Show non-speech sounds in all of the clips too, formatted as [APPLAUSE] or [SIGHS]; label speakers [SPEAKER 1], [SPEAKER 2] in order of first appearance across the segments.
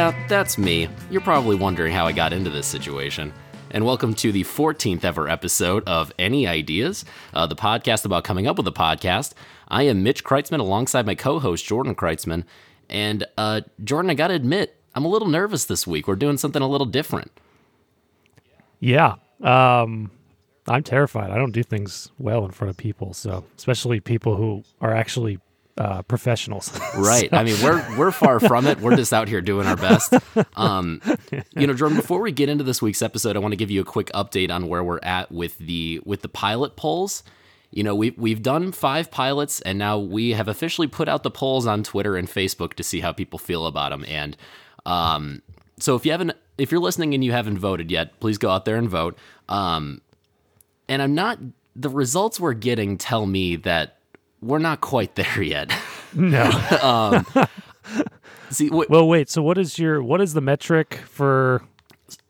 [SPEAKER 1] Yeah, that's me. You're probably wondering how I got into this situation. And welcome to the 14th ever episode of Any Ideas, uh, the podcast about coming up with a podcast. I am Mitch Kreitzman alongside my co host, Jordan Kreitzman. And uh, Jordan, I got to admit, I'm a little nervous this week. We're doing something a little different.
[SPEAKER 2] Yeah. Um, I'm terrified. I don't do things well in front of people. So, especially people who are actually uh, professionals. [LAUGHS]
[SPEAKER 1] Right.
[SPEAKER 2] So-
[SPEAKER 1] I mean, we're we're far from it. We're just out here doing our best. Um, you know, Jordan. Before we get into this week's episode, I want to give you a quick update on where we're at with the with the pilot polls. You know, we've we've done five pilots, and now we have officially put out the polls on Twitter and Facebook to see how people feel about them. And um, so, if you haven't, if you're listening and you haven't voted yet, please go out there and vote. Um, and I'm not. The results we're getting tell me that we're not quite there yet. [LAUGHS]
[SPEAKER 2] no. [LAUGHS]
[SPEAKER 1] um, See, wh-
[SPEAKER 2] well, wait. So, what is your what is the metric for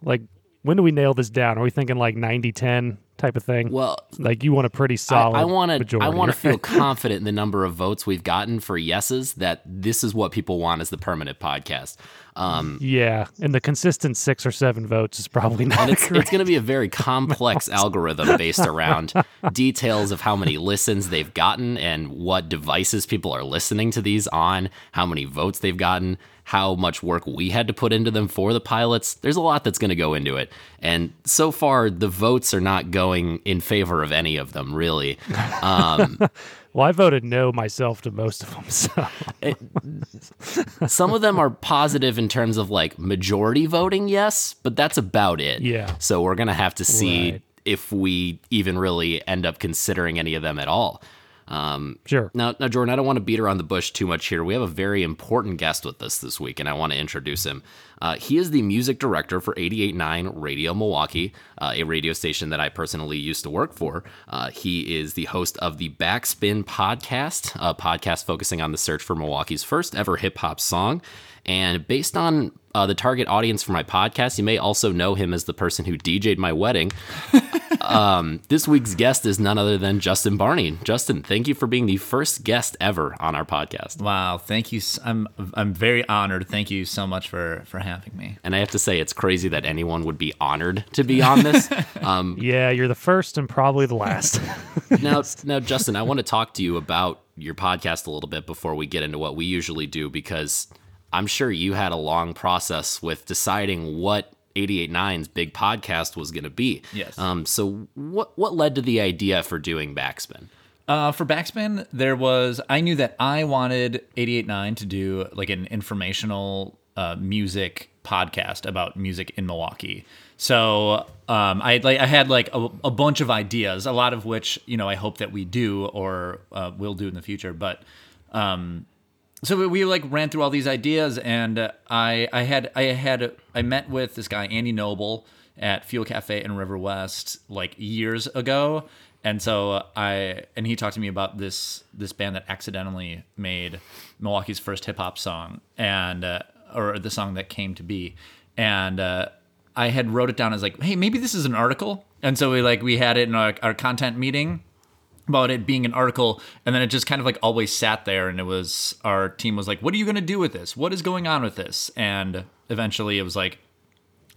[SPEAKER 2] like when do we nail this down? Are we thinking like 90 10 type of thing?
[SPEAKER 1] well,
[SPEAKER 2] like you want a pretty solid
[SPEAKER 1] I want to. I want to feel [LAUGHS] confident in the number of votes we've gotten for yeses. That this is what people want as the permanent podcast. Um,
[SPEAKER 2] Yeah, and the consistent six or seven votes is probably not.
[SPEAKER 1] it's [LAUGHS] it's going to be a very complex [LAUGHS] algorithm based around details of how many listens they've gotten and what devices people are listening to these on, how many votes they've gotten, how much work we had to put into them for the pilots. There's a lot that's going to go into it, and so far the votes are not going in favor of any of them really. [LAUGHS] Um,
[SPEAKER 2] well, I voted no myself to most of them. [LAUGHS] So
[SPEAKER 1] some of them are positive in terms of like majority voting, yes, but that's about it.
[SPEAKER 2] Yeah.
[SPEAKER 1] So we're gonna have to see
[SPEAKER 2] Right.
[SPEAKER 1] if we even really end up considering any of them at all. Um,
[SPEAKER 2] sure.
[SPEAKER 1] now, now, Jordan, I don't want to beat around the bush too much here. We have a very important guest with us this week, and I want to introduce him. Uh, he is the music director for 88.9 Radio Milwaukee, uh, a radio station that I personally used to work for. Uh, he is the host of the Backspin podcast, a podcast focusing on the search for Milwaukee's first ever hip hop song. And based on uh, the target audience for my podcast, you may also know him as the person who DJ'd my wedding. [LAUGHS] um, this week's guest is none other than Justin Barney. Justin, thank you for being the first guest ever on our podcast.
[SPEAKER 3] Wow, thank you. s- I'm I'm very honored. Thank you so much for for having me.
[SPEAKER 1] And I have to say, it's crazy that anyone would be honored to be on this. [LAUGHS] um,
[SPEAKER 2] Yeah, you're the first and probably the last. [LAUGHS]
[SPEAKER 1] now, now, Justin, I want to talk to you about your podcast a little bit before we get into what we usually do, because I'm sure you had a long process with deciding what 88.9's big podcast was going to be.
[SPEAKER 3] Yes.
[SPEAKER 1] Um, so, what what led to the idea for doing Backspin?
[SPEAKER 3] Uh, for Backspin, there was I knew that I wanted 889 to do like an informational uh, music podcast about music in Milwaukee. So um, I like I had like a, a bunch of ideas, a lot of which you know I hope that we do or uh, will do in the future. But um, so we, we like ran through all these ideas, and uh, I I had I had I met with this guy Andy Noble at Fuel Cafe in River West like years ago, and so I and he talked to me about this this band that accidentally made Milwaukee's first hip hop song, and uh, or the song that came to be, and. Uh, I had wrote it down as like, hey, maybe this is an article, and so we like we had it in our, our content meeting, about it being an article and then it just kind of like always sat there and it was our team was like what are you going to do with this? What is going on with this? And eventually it was like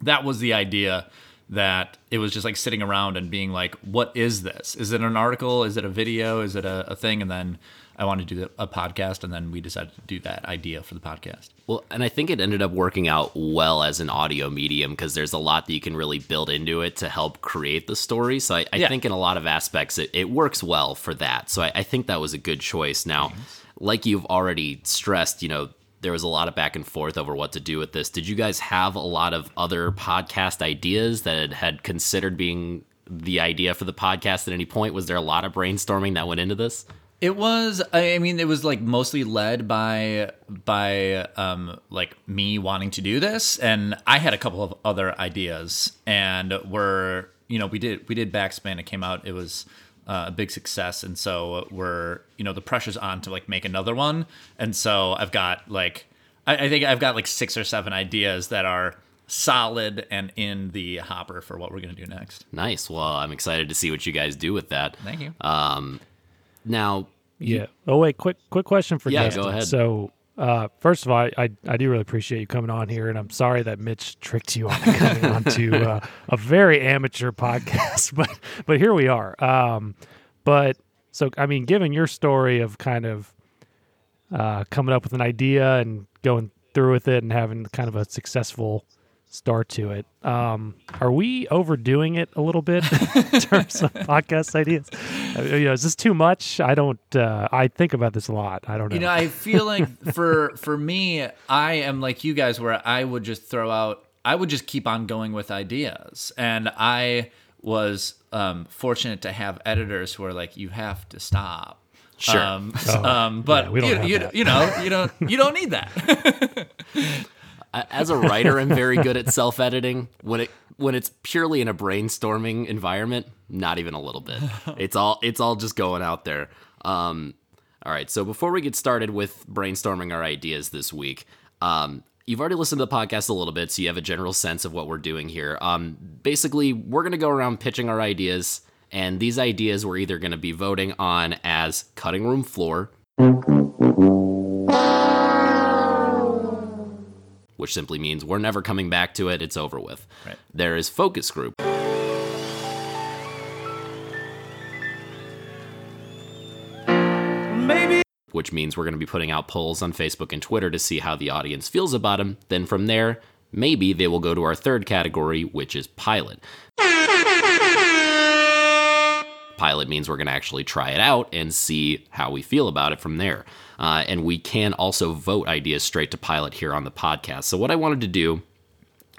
[SPEAKER 3] that was the idea that it was just like sitting around and being like what is this? Is it an article? Is it a video? Is it a, a thing? And then i wanted to do a podcast and then we decided to do that idea for the podcast
[SPEAKER 1] Well, and I think it ended up working out well as an audio medium because there's a lot that you can really build into it to help create the story. So I, I
[SPEAKER 3] Yeah.
[SPEAKER 1] think in a lot of aspects it, it works well for that. So I, I think that was a good choice. Now, like you've already stressed, you know, there was a lot of back and forth over what to do with this. Did you guys have a lot of other podcast ideas that had considered being the idea for the podcast at any point? Was there a lot of brainstorming that went into this?
[SPEAKER 3] It was. I mean, it was like mostly led by by um, like me wanting to do this, and I had a couple of other ideas, and we're you know we did we did Backspin. It came out. It was uh, a big success, and so we're you know the pressure's on to like make another one, and so I've got like I, I think I've got like six or seven ideas that are solid and in the hopper for what we're gonna do next.
[SPEAKER 1] Nice. Well, I'm excited to see what you guys do with that.
[SPEAKER 3] Thank you.
[SPEAKER 1] Um, now,
[SPEAKER 2] Yeah. Oh wait, quick quick question for
[SPEAKER 1] Yeah,
[SPEAKER 2] Justin.
[SPEAKER 1] go ahead.
[SPEAKER 2] So Uh, first of all, I, I, I do really appreciate you coming on here, and I'm sorry that Mitch tricked you on coming on to [LAUGHS] uh, a very amateur podcast, [LAUGHS] but but here we are. Um, but so I mean, given your story of kind of uh, coming up with an idea and going through with it and having kind of a successful start to it. Um, are we overdoing it a little bit [LAUGHS] in terms of podcast ideas? Uh, you know, is this too much? I don't. Uh, I think about this a lot. I don't know.
[SPEAKER 3] You know, I feel [LAUGHS] like for for me, I am like you guys, where I would just throw out, I would just keep on going with ideas, and I was um, fortunate to have editors who are like, you have to stop.
[SPEAKER 1] Sure.
[SPEAKER 3] Um,
[SPEAKER 2] Oh,
[SPEAKER 3] um, but
[SPEAKER 2] yeah, we don't
[SPEAKER 3] you,
[SPEAKER 2] have
[SPEAKER 3] you,
[SPEAKER 2] that.
[SPEAKER 3] you know, you don't you don't need that. [LAUGHS]
[SPEAKER 1] As a writer, I'm very good at self editing. When it when it's purely in a brainstorming environment, not even a little bit. It's all it's all just going out there. Um, all right. So before we get started with brainstorming our ideas this week, um, you've already listened to the podcast a little bit, so you have a general sense of what we're doing here. Um, basically, we're gonna go around pitching our ideas, and these ideas we're either gonna be voting on as cutting room floor. Which simply means we're never coming back to it. It's over with.
[SPEAKER 3] Right.
[SPEAKER 1] There is focus group. Which means we're going to be putting out polls on Facebook and Twitter to see how the audience feels about them. Then from there, maybe they will go to our third category, which is pilot. Pilot means we're going to actually try it out and see how we feel about it from there. Uh, and we can also vote ideas straight to pilot here on the podcast. So, what I wanted to do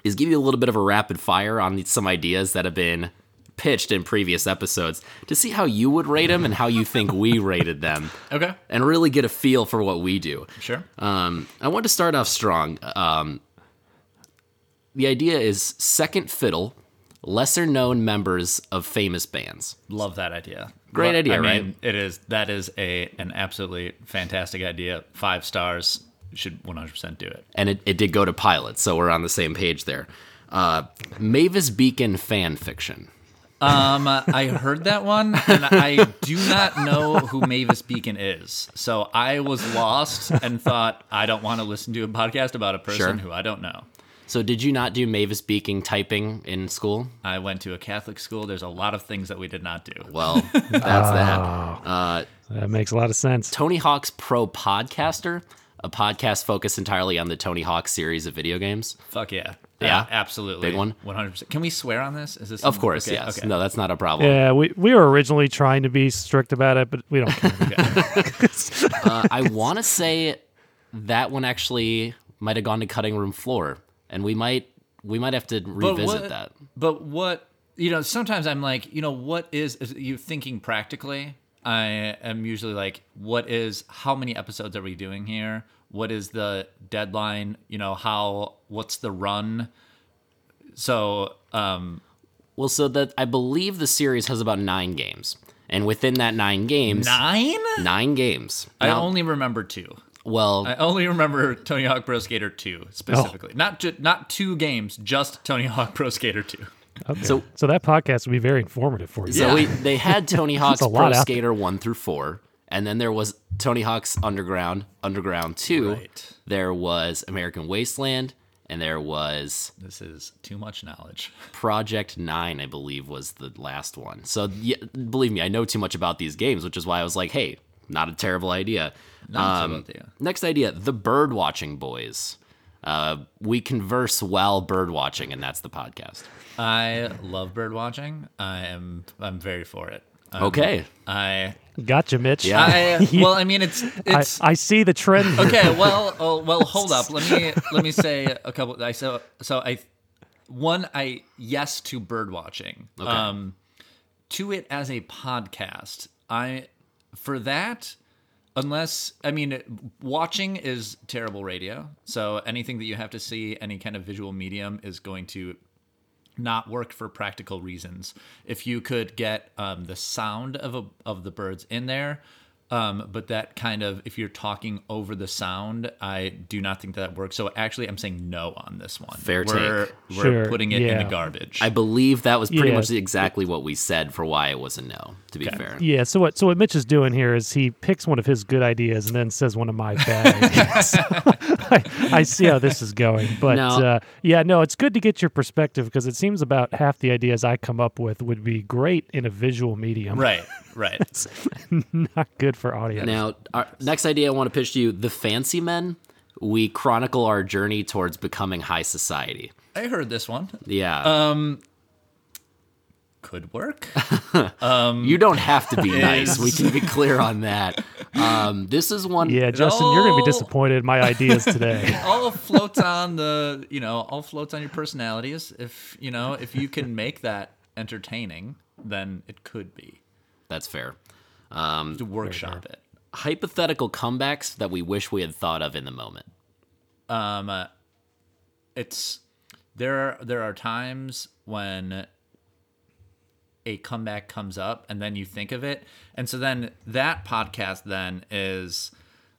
[SPEAKER 1] is give you a little bit of a rapid fire on some ideas that have been pitched in previous episodes to see how you would rate them and how you think we [LAUGHS] rated them.
[SPEAKER 3] okay,
[SPEAKER 1] And really get a feel for what we do.
[SPEAKER 3] sure.
[SPEAKER 1] Um, I want to start off strong. Um, the idea is second fiddle, lesser known members of famous bands.
[SPEAKER 3] Love that idea.
[SPEAKER 1] Great idea,
[SPEAKER 3] I
[SPEAKER 1] right?
[SPEAKER 3] mean, It is. That is a an absolutely fantastic idea. Five stars. Should 100% do it.
[SPEAKER 1] and it, it did go to pilot, so we're on the same page there. Uh, Mavis Beacon fan fiction.
[SPEAKER 3] Um, I heard that one, and I do not know who Mavis Beacon is. So I was lost and thought I don't want to listen to a podcast about a person
[SPEAKER 1] Sure.
[SPEAKER 3] who I don't know.
[SPEAKER 1] So did you not do Mavis Beacon typing in school?
[SPEAKER 3] I went to a Catholic school. There's a lot of things that we did not do.
[SPEAKER 1] Well, that's that. Uh,
[SPEAKER 2] that makes a lot of sense.
[SPEAKER 1] Tony Hawk's Pro Podcaster, a podcast focused entirely on the Tony Hawk series of video games.
[SPEAKER 3] Fuck yeah.
[SPEAKER 1] Yeah?
[SPEAKER 3] absolutely.
[SPEAKER 1] Big one?
[SPEAKER 3] 100%. Can we swear on this? Is this
[SPEAKER 1] Of course,
[SPEAKER 3] okay,
[SPEAKER 1] yes.
[SPEAKER 3] Okay.
[SPEAKER 1] No, that's not a problem.
[SPEAKER 2] Yeah, we, we were originally trying to be strict about it, but we don't care. [LAUGHS] [LAUGHS]
[SPEAKER 1] Uh, I want to say that one actually might have gone to cutting room floor, and we might we might have to revisit
[SPEAKER 3] what-
[SPEAKER 1] that.
[SPEAKER 3] But what you know, sometimes I'm like, you know, what is, is you thinking practically? I am usually like, what is how many episodes are we doing here? What is the deadline? You know, how what's the run? So, um,
[SPEAKER 1] Well, so that I believe the series has about nine games, and within that nine games,
[SPEAKER 3] nine?
[SPEAKER 1] nine games.
[SPEAKER 3] I only remember two.
[SPEAKER 1] Well,
[SPEAKER 3] I only remember Tony Hawk Pro Skater 2 specifically. Oh. Not ju- not two games, just Tony Hawk Pro Skater 2.
[SPEAKER 2] Okay.
[SPEAKER 1] So-
[SPEAKER 2] So, that podcast would be very informative for you.
[SPEAKER 1] So we, they had Tony [LAUGHS] Hawk's Pro
[SPEAKER 2] lot
[SPEAKER 1] Skater one through four, and then there was Tony Hawk's Underground, Underground two.
[SPEAKER 3] Right.
[SPEAKER 1] There was American Wasteland, and there was
[SPEAKER 3] This is too much knowledge. [LAUGHS]
[SPEAKER 1] Project Nine, I believe, was the last one. So yeah, believe me, I know too much about these games, which is why I was like, hey, not a terrible idea.
[SPEAKER 3] Not a
[SPEAKER 1] Um,
[SPEAKER 3] terrible idea.
[SPEAKER 1] Next idea: the bird watching boys. Uh, we converse while bird watching, and that's the podcast.
[SPEAKER 3] I love bird watching. I am I'm very for it. Um,
[SPEAKER 1] Okay.
[SPEAKER 3] I
[SPEAKER 2] Gotcha, Mitch.
[SPEAKER 1] Yeah.
[SPEAKER 3] I [LAUGHS] well, I mean it's
[SPEAKER 2] I,
[SPEAKER 3] it's
[SPEAKER 2] I see the trend.
[SPEAKER 3] okay. Well, oh, well, hold up. Let me [LAUGHS] let me say a couple. I so so I one I yes to bird watching. Um, to it as a podcast. I for that. Unless I mean, watching is terrible radio. So anything that you have to see, any kind of visual medium, is going to not work for practical reasons. If you could get um, the sound of a, of the birds in there, Um, but that kind of, if you're talking over the sound, I do not think that works. So actually, I'm saying no on this one.
[SPEAKER 1] Fair
[SPEAKER 3] we're,
[SPEAKER 1] take.
[SPEAKER 3] We're
[SPEAKER 2] Sure,
[SPEAKER 3] putting it in the garbage.
[SPEAKER 1] I believe that was pretty
[SPEAKER 2] Yeah.
[SPEAKER 1] much exactly what we said for why it was a no. To be fair,
[SPEAKER 2] Yeah. So what? So what Mitch is doing here is he picks one of his good ideas and then says one of my bad [LAUGHS] ideas. [LAUGHS] I, I see how this is going, but
[SPEAKER 1] No.
[SPEAKER 2] uh, yeah, no, it's good to get your perspective because it seems about half the ideas I come up with would be great in a visual medium.
[SPEAKER 3] right, right. [LAUGHS]
[SPEAKER 2] It's Not good for audio.
[SPEAKER 1] Now, our next idea I want to pitch to you: the Fancy Men. We chronicle our journey towards becoming high society.
[SPEAKER 3] I heard this one.
[SPEAKER 1] Yeah,
[SPEAKER 3] Um, could work. [LAUGHS]
[SPEAKER 1] Um, you don't have to be [LAUGHS] nice. We can be clear on that. Um, this is one.
[SPEAKER 2] yeah, Justin, you're gonna be disappointed in my ideas today.
[SPEAKER 3] all floats on the you know all floats on your personalities if you know if you can make that entertaining then it could be
[SPEAKER 1] That's fair. Um,
[SPEAKER 3] to workshop it
[SPEAKER 1] hypothetical comebacks that we wish we had thought of in the moment.
[SPEAKER 3] um uh, it's there are there are times when a comeback comes up and then you think of it and so then that podcast then is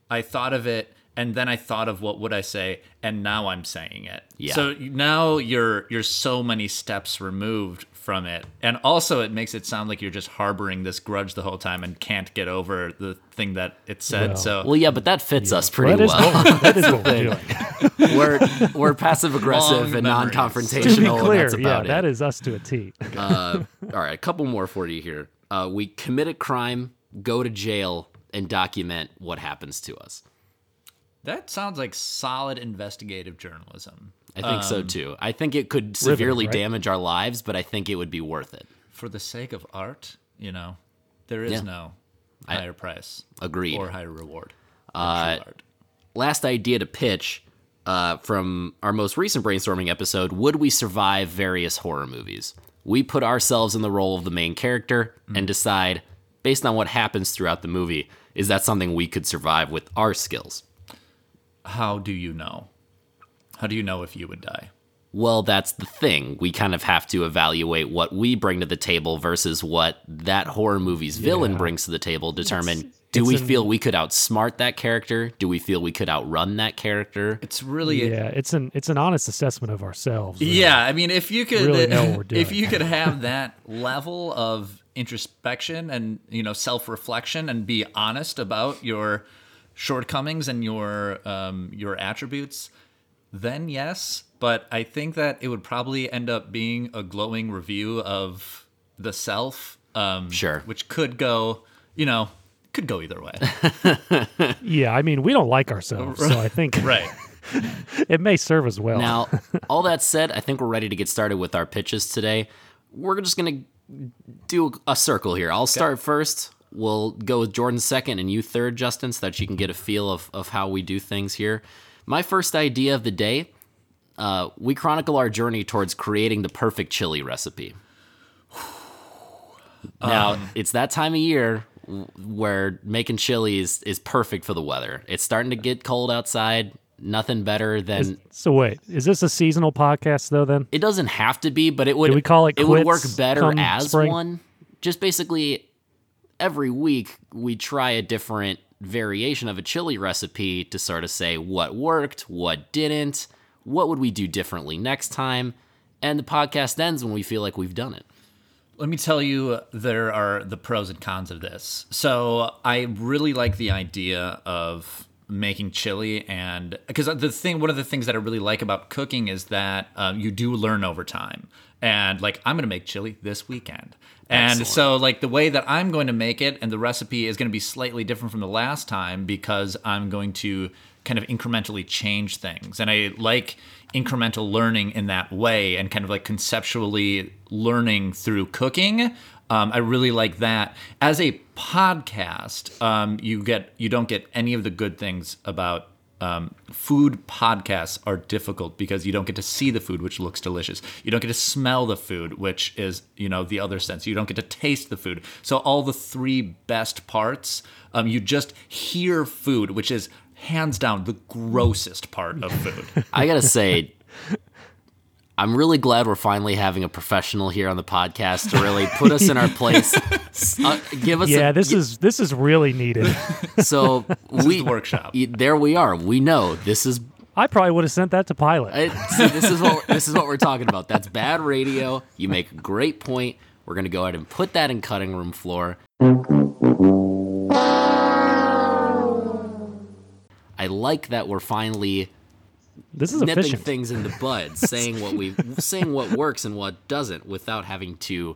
[SPEAKER 3] i thought of it and then i thought of what would i say and now i'm saying it
[SPEAKER 1] Yeah.
[SPEAKER 3] so now you're you're so many steps removed from it and also it makes it sound like you're just harboring this grudge the whole time and can't get over the thing that it said
[SPEAKER 2] Well-
[SPEAKER 3] so
[SPEAKER 1] Well, yeah, but that fits us pretty
[SPEAKER 2] that is
[SPEAKER 1] well.
[SPEAKER 2] what, [LAUGHS] that is what we're doing.
[SPEAKER 1] we're we're passive aggressive and non-confrontational.
[SPEAKER 2] to be
[SPEAKER 1] and
[SPEAKER 2] clear,
[SPEAKER 1] that's
[SPEAKER 2] yeah,
[SPEAKER 1] about
[SPEAKER 2] that
[SPEAKER 1] it.
[SPEAKER 2] is us to a T.
[SPEAKER 1] Uh, all right, a couple more for you here. Uh, we commit a crime, go to jail, and document what happens to us.
[SPEAKER 3] that sounds like solid investigative journalism
[SPEAKER 1] I think so
[SPEAKER 3] Um,
[SPEAKER 1] too. I think it could severely
[SPEAKER 2] right?
[SPEAKER 1] damage our lives, but I think it would be worth it.
[SPEAKER 3] for the sake of art, you know, there is
[SPEAKER 1] Yeah.
[SPEAKER 3] no higher price
[SPEAKER 1] Agreed.
[SPEAKER 3] or higher reward.
[SPEAKER 1] Uh, last idea to pitch uh, from our most recent brainstorming episode would we survive various horror movies we put ourselves in the role of the main character and decide based on what happens throughout the movie is that something we could survive with our skills
[SPEAKER 3] How do you know? How do you know if you would die?
[SPEAKER 1] well that's the thing we kind of have to evaluate what we bring to the table versus what that horror movie's villain
[SPEAKER 2] Yeah.
[SPEAKER 1] brings to the table determine do
[SPEAKER 2] it's
[SPEAKER 1] we
[SPEAKER 2] an-
[SPEAKER 1] feel we could outsmart that character do we feel we could outrun that character
[SPEAKER 3] It's really
[SPEAKER 2] Yeah, it's an it's an honest assessment of ourselves. really.
[SPEAKER 3] Yeah, I mean, if you could,
[SPEAKER 2] Really know what we're [LAUGHS]
[SPEAKER 3] if you could have that level of introspection and you know self reflection and be honest about your shortcomings and your um, your attributes, then yes. But I think that it would probably end up being a glowing review of the self. Um,
[SPEAKER 1] Sure.
[SPEAKER 3] which could go, you know, could go either way. [LAUGHS]
[SPEAKER 2] Yeah, I mean, we don't like ourselves, so I think [LAUGHS]
[SPEAKER 3] right. [LAUGHS]
[SPEAKER 2] it may serve as well.
[SPEAKER 1] Now, all that said, I think we're ready to get started with our pitches today. We're just going to do a circle here. I'll start first. We'll go with Jordan second and you third, Justin, so that you can get a feel of, of how we do things here. My first idea of the day uh, we chronicle our journey towards creating the perfect chili recipe. [SIGHS] Now, it's that time of year where making chili is, is perfect for the weather. It's starting to get cold outside. Nothing better than
[SPEAKER 2] so wait, is this a seasonal podcast though? Then
[SPEAKER 1] it doesn't have to be, but it would.
[SPEAKER 2] we call it
[SPEAKER 1] It would work better as
[SPEAKER 2] spring?
[SPEAKER 1] one. Just basically, every week we try a different variation of a chili recipe to sort of say what worked, what didn't, what would we do differently next time, and the podcast ends when we feel like we've done it.
[SPEAKER 3] Let me tell you, there are the pros and cons of this. So I really like the idea of making chili, and because the thing, one of the things that I really like about cooking is that um, you do learn over time. And like, I'm gonna make chili this weekend, and
[SPEAKER 1] Excellent.
[SPEAKER 3] so like the way that I'm going to make it, and the recipe is going to be slightly different from the last time because I'm going to kind of incrementally change things, and I like incremental learning in that way and kind of like conceptually learning through cooking. Um, i really like that. As a podcast um, you get you don't get any of the good things about um, food podcasts are difficult because you don't get to see the food which looks delicious. You don't get to smell the food which is you know the other sense. You don't get to taste the food. So all the three best parts um, you just hear food which is hands down the grossest part of food. [LAUGHS]
[SPEAKER 1] I gotta say, I'm really glad we're finally having a professional here on the podcast to really put us in our place. [LAUGHS] Uh, give us
[SPEAKER 2] Yeah,
[SPEAKER 1] a,
[SPEAKER 2] this is this is really needed. [LAUGHS]
[SPEAKER 1] so we
[SPEAKER 3] the workshop.
[SPEAKER 1] There we are. We know this is
[SPEAKER 2] I probably would have sent that to Pilot.
[SPEAKER 1] I, see, this is what this is what we're talking about. That's bad radio. You make a great point. We're gonna go ahead and put that in cutting room floor. I like that we're finally
[SPEAKER 2] this is
[SPEAKER 1] nipping
[SPEAKER 2] efficient.
[SPEAKER 1] things in the bud, [LAUGHS] saying what we saying what works and what doesn't, without having to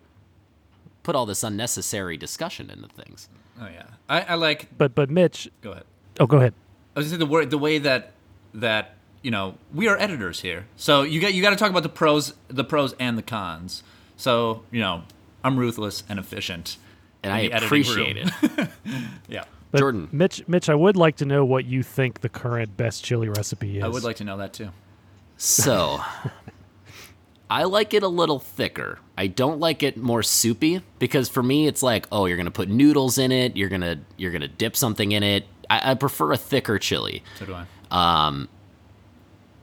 [SPEAKER 1] put all this unnecessary discussion into things.
[SPEAKER 3] Oh yeah, I, I like.
[SPEAKER 2] But but Mitch,
[SPEAKER 3] Go ahead.
[SPEAKER 2] oh go ahead.
[SPEAKER 3] I was gonna say the word, the way that that you know we are editors here, so you got you got to talk about the pros, the pros and the cons. So you know, I'm ruthless and efficient,
[SPEAKER 1] And I appreciate
[SPEAKER 3] room.
[SPEAKER 1] it. [LAUGHS]
[SPEAKER 3] Yeah,
[SPEAKER 2] But
[SPEAKER 1] Jordan.
[SPEAKER 2] Mitch, Mitch, I would like to know what you think the current best chili recipe is.
[SPEAKER 3] I would like to know that too.
[SPEAKER 1] So, [LAUGHS] I like it a little thicker. I don't like it more soupy because for me it's like, oh, you're gonna put noodles in it. You're gonna you're gonna dip something in it. I, I prefer a thicker chili.
[SPEAKER 3] So do I.
[SPEAKER 1] Um,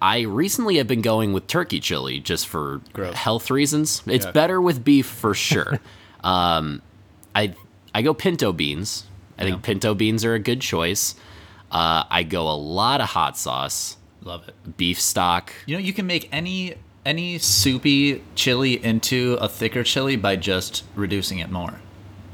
[SPEAKER 1] I recently have been going with turkey chili just for
[SPEAKER 3] Gross.
[SPEAKER 1] health reasons. It's
[SPEAKER 3] Yeah.
[SPEAKER 1] better with beef for sure. [LAUGHS] um, I I go pinto beans. I think pinto beans are a good choice. Uh, I go a lot of hot sauce,
[SPEAKER 3] Love it.
[SPEAKER 1] beef stock.
[SPEAKER 3] You know, you can make any any soupy chili into a thicker chili by just reducing it more.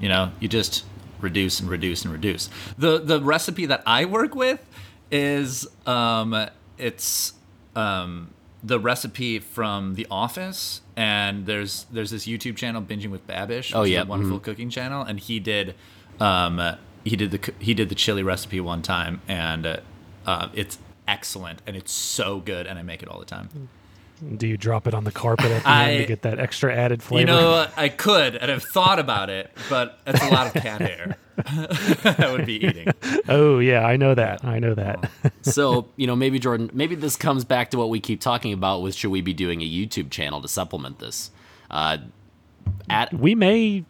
[SPEAKER 3] You know, you just reduce and reduce and reduce. The the recipe that I work with is um it's um the recipe from The Office and there's there's this YouTube channel binging with Babish,
[SPEAKER 1] Oh, yeah,
[SPEAKER 3] a wonderful cooking channel and he did um he did the he did the chili recipe one time and uh, uh, it's excellent and it's so good and I make it all the time.
[SPEAKER 2] Do you drop it on the carpet at the [LAUGHS]
[SPEAKER 3] I-
[SPEAKER 2] end to get that extra added flavor?
[SPEAKER 3] You know, I could, and I've thought about it, but it's a lot of cat hair. [LAUGHS] I would be eating.
[SPEAKER 2] oh yeah, I know that. I know that.
[SPEAKER 1] so [LAUGHS] you know maybe jordan maybe this comes back to what we keep talking about with should we be doing a youtube channel to supplement this uh at
[SPEAKER 2] we may,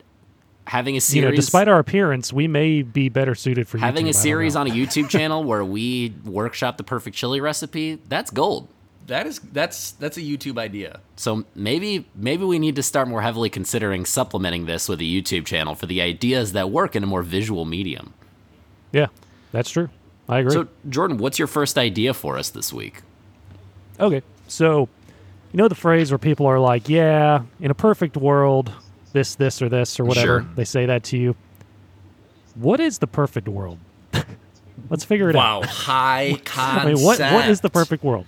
[SPEAKER 1] having a
[SPEAKER 2] you
[SPEAKER 1] series
[SPEAKER 2] know, despite our appearance, we may be better suited for
[SPEAKER 1] having
[SPEAKER 2] YouTube, I
[SPEAKER 1] a
[SPEAKER 2] don't
[SPEAKER 1] series on a [LAUGHS] youtube channel where we workshop the perfect chili recipe that's gold
[SPEAKER 3] That is that's that's a YouTube idea.
[SPEAKER 1] so maybe maybe we need to start more heavily considering supplementing this with a youtube channel for the ideas that work in a more visual medium
[SPEAKER 2] Yeah, that's true. I agree.
[SPEAKER 1] so jordan what's your first idea for us this week
[SPEAKER 2] Okay, so you know the phrase where people are like, "Yeah, in a perfect world, this, this, or this, or whatever."
[SPEAKER 1] Sure.
[SPEAKER 2] They say that to you. What is the perfect world? [LAUGHS] Let's figure it out.
[SPEAKER 3] Wow, high concept.
[SPEAKER 2] I mean, what what is the perfect world?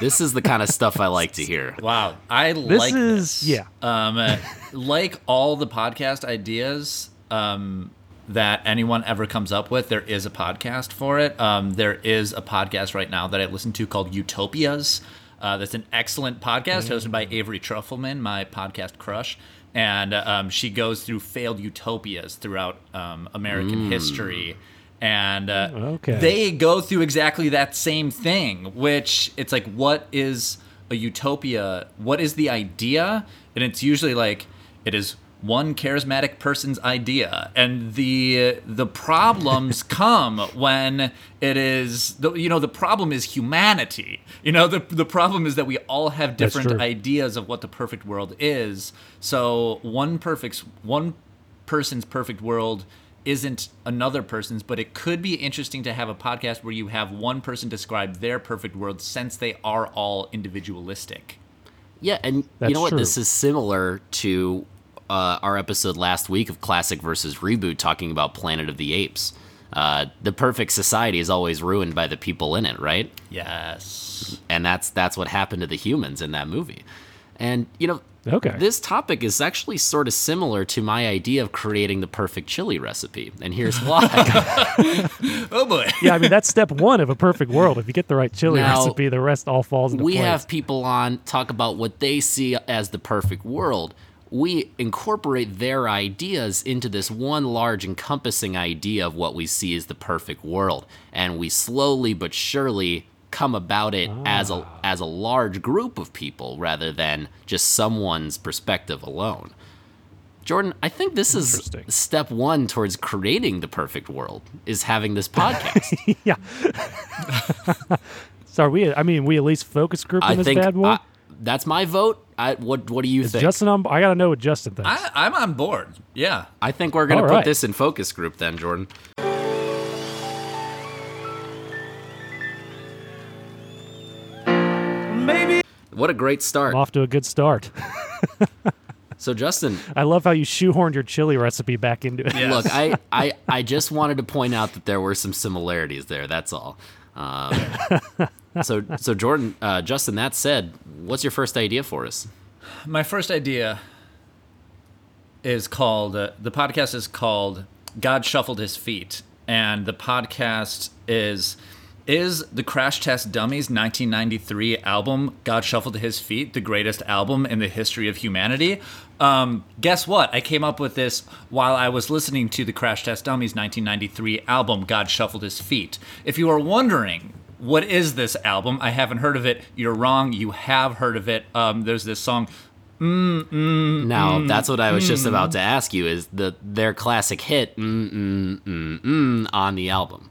[SPEAKER 1] this is the kind of stuff i like to hear [LAUGHS]
[SPEAKER 3] Wow, I
[SPEAKER 2] This
[SPEAKER 3] like
[SPEAKER 2] is
[SPEAKER 3] this.
[SPEAKER 2] yeah.
[SPEAKER 3] Um, uh, like all the podcast ideas um, that anyone ever comes up with, there is a podcast for it. Um, there is a podcast right now that I listen to called Utopias. Uh, that's an excellent podcast hosted by Avery Trufelman, my podcast crush. And um, she goes through failed utopias throughout um, American history. And uh,
[SPEAKER 2] Okay.
[SPEAKER 3] they go through exactly that same thing, which it's like, what is a utopia? What is the idea? And it's usually like it is one charismatic person's idea, and the the problems [LAUGHS] come when it is the you know the problem is humanity. You know the the problem is that we all have different ideas of what the perfect world is. So one perfect one person's perfect world isn't another person's, but it could be interesting to have a podcast where you have one person describe their perfect world since they are all individualistic.
[SPEAKER 1] Yeah, and you know what?
[SPEAKER 2] true.
[SPEAKER 1] This is similar to uh, our episode last week of Classic versus Reboot talking about Planet of the Apes. Uh, the perfect society is always ruined by the people in it, right?
[SPEAKER 3] Yes.
[SPEAKER 1] And that's that's what happened to the humans in that movie. And you know,
[SPEAKER 2] Okay.
[SPEAKER 1] this topic is actually sort of similar to my idea of creating the perfect chili recipe, and here's [LAUGHS] why. [LAUGHS]
[SPEAKER 3] Oh boy.
[SPEAKER 2] yeah, I mean that's step one of a perfect world. If you get the right chili
[SPEAKER 1] Now,
[SPEAKER 2] recipe, the rest all falls into
[SPEAKER 1] we
[SPEAKER 2] place.
[SPEAKER 1] We have people on talk about what they see as the perfect world. We incorporate their ideas into this one large encompassing idea of what we see as the perfect world, and we slowly but surely come about it as a
[SPEAKER 2] Ah.
[SPEAKER 1] as a large group of people rather than just someone's perspective alone. Jordan, I think this is step 1 towards creating the perfect world is having this podcast. [LAUGHS]
[SPEAKER 2] yeah. [LAUGHS] so are we? I mean, we at least focus group
[SPEAKER 1] on
[SPEAKER 2] this
[SPEAKER 1] think
[SPEAKER 2] bad boy.
[SPEAKER 1] I- that's my vote. I, what what do you think?
[SPEAKER 2] Justin, on, I gotta know what Justin thinks.
[SPEAKER 3] I, I'm on board. Yeah.
[SPEAKER 1] I think we're gonna
[SPEAKER 2] All
[SPEAKER 1] put
[SPEAKER 2] right.
[SPEAKER 1] this in focus group then, Jordan. Maybe. What a great start.
[SPEAKER 2] I'm off to a good start. [LAUGHS]
[SPEAKER 1] So Justin,
[SPEAKER 2] I love how you shoehorned your chili recipe back into it.
[SPEAKER 3] Yes.
[SPEAKER 1] look, I, I I just wanted to point out that there were some similarities there. That's all. Um, [LAUGHS] so so Jordan, uh, Justin. That said, what's your first idea for us?
[SPEAKER 3] My first idea is called uh, the podcast is called God Shuffled His Feet, and the podcast is is the Crash Test Dummies 1993 album God Shuffled His Feet the greatest album in the history of humanity. Um, guess what? I came up with this while I was listening to the Crash Test Dummies 1993 album God Shuffled His Feet. If you are wondering what is this album? I haven't heard of it. You're wrong. You have heard of it. Um, there's this song
[SPEAKER 1] Now that's what I was just about to ask you. Is the their classic hit mm, mm, mm, mm, on the album?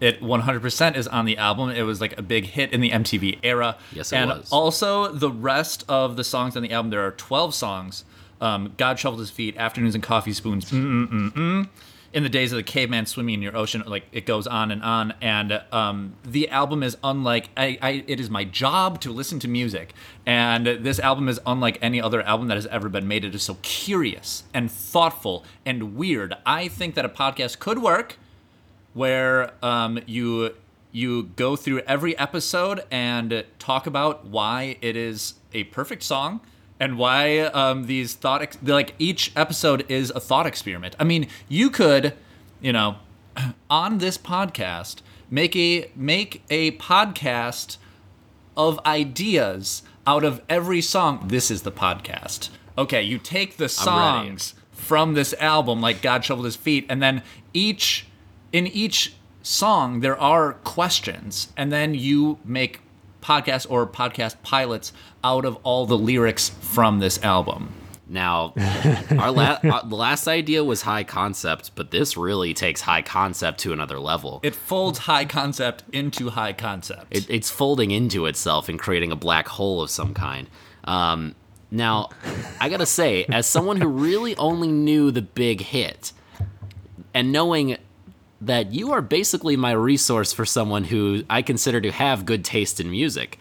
[SPEAKER 3] It 100% is on the album. It was like a big hit in the MTV era.
[SPEAKER 1] Yes, it
[SPEAKER 3] and
[SPEAKER 1] was.
[SPEAKER 3] also, the rest of the songs on the album, there are 12 songs. Um, God Shuffled His Feet, Afternoons and Coffee Spoons, mm, mm, mm, mm. In the Days of the Caveman Swimming in Your Ocean, like it goes on and on. And um, the album is unlike, I, I, it is my job to listen to music. And this album is unlike any other album that has ever been made. It is so curious and thoughtful and weird. I think that a podcast could work where um, you you go through every episode and talk about why it is a perfect song and why um, these thought ex- like each episode is a thought experiment. I mean, you could, you know, [CLEARS THROAT] on this podcast make a make a podcast of ideas out of every song. This is the podcast. Okay, you take the songs from this album, like God Shuffled His Feet, and then each in each song there are questions, and then you make podcasts or podcast pilots out of all the lyrics from this album.
[SPEAKER 1] Now, our, la- our [LAUGHS] the last idea was high concept, but this really takes high concept to another level.
[SPEAKER 3] It folds high concept into high concept.
[SPEAKER 1] It, it's folding into itself and creating a black hole of some kind. Um, now, I gotta say, as someone who really only knew the big hit, and knowing that you are basically my resource for someone who I consider to have good taste in music,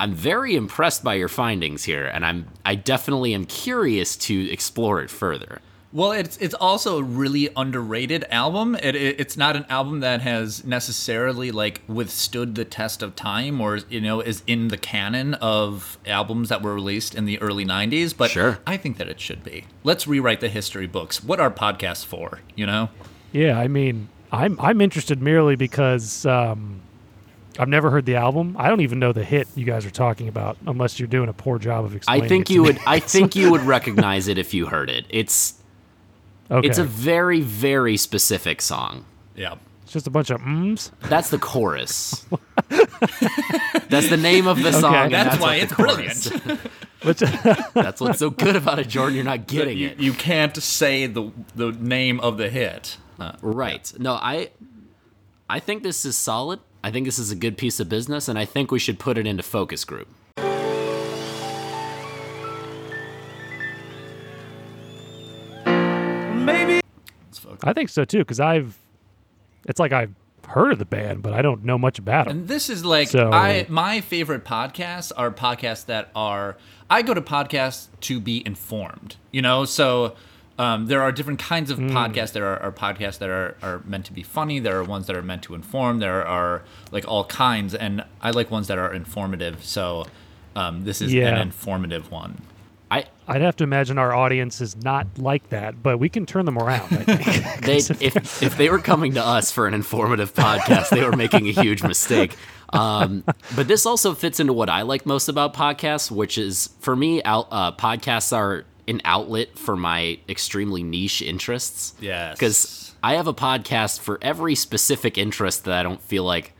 [SPEAKER 1] I'm very impressed by your findings here, and I'm I definitely am curious to explore it further.
[SPEAKER 3] Well, it's it's also a really underrated album. It, it it's not an album that has necessarily like withstood the test of time, or you know, is in the canon of albums that were released in the early '90s. But
[SPEAKER 1] Sure.
[SPEAKER 3] I think that it should be. Let's rewrite the history books. What are podcasts for? You know?
[SPEAKER 2] Yeah, I mean, I'm I'm interested merely because um, I've never heard the album. I don't even know the hit you guys are talking about, unless you're doing a poor job of explaining.
[SPEAKER 1] I think
[SPEAKER 2] it to
[SPEAKER 1] you
[SPEAKER 2] me.
[SPEAKER 1] would I [LAUGHS] think you would recognize it if you heard it. It's
[SPEAKER 2] okay.
[SPEAKER 1] it's a very very specific song.
[SPEAKER 3] Yeah.
[SPEAKER 2] It's just a bunch of mms.
[SPEAKER 1] That's the chorus. That's the name of the song. and
[SPEAKER 3] That's,
[SPEAKER 1] that's
[SPEAKER 3] why it's
[SPEAKER 1] the chorus-
[SPEAKER 3] brilliant. [LAUGHS]
[SPEAKER 2] Which [LAUGHS]
[SPEAKER 1] That's what's so good about it, Jordan. You're not getting
[SPEAKER 3] you,
[SPEAKER 1] it.
[SPEAKER 3] you can't say the the name of the hit. Uh,
[SPEAKER 1] Right. No, I I think this is solid. I think this is a good piece of business and I think we should put it into focus group.
[SPEAKER 3] it's focused.
[SPEAKER 2] I think so too, because I've. It's like I've heard of the band, but I don't know much about them.
[SPEAKER 3] And this is like
[SPEAKER 2] So-
[SPEAKER 3] I my favorite podcasts are podcasts that are I go to podcasts to be informed. You know, so um, there are different kinds of podcasts. There are, are podcasts that are, are meant to be funny. There are ones that are meant to inform. There are like all kinds, and I like ones that are informative. So um, this is
[SPEAKER 2] Yeah.
[SPEAKER 3] an informative one.
[SPEAKER 1] I
[SPEAKER 2] I'd have to imagine our audience is not like that, but we can turn them around. I think. [LAUGHS]
[SPEAKER 1] they [LAUGHS] if if they were coming to us for an informative podcast, they were making a huge mistake. Um, but this also fits into what I like most about podcasts, which is for me, out, uh, podcasts are an outlet for my extremely niche interests.
[SPEAKER 3] Yes.
[SPEAKER 1] because I have a podcast for every specific interest that I don't feel like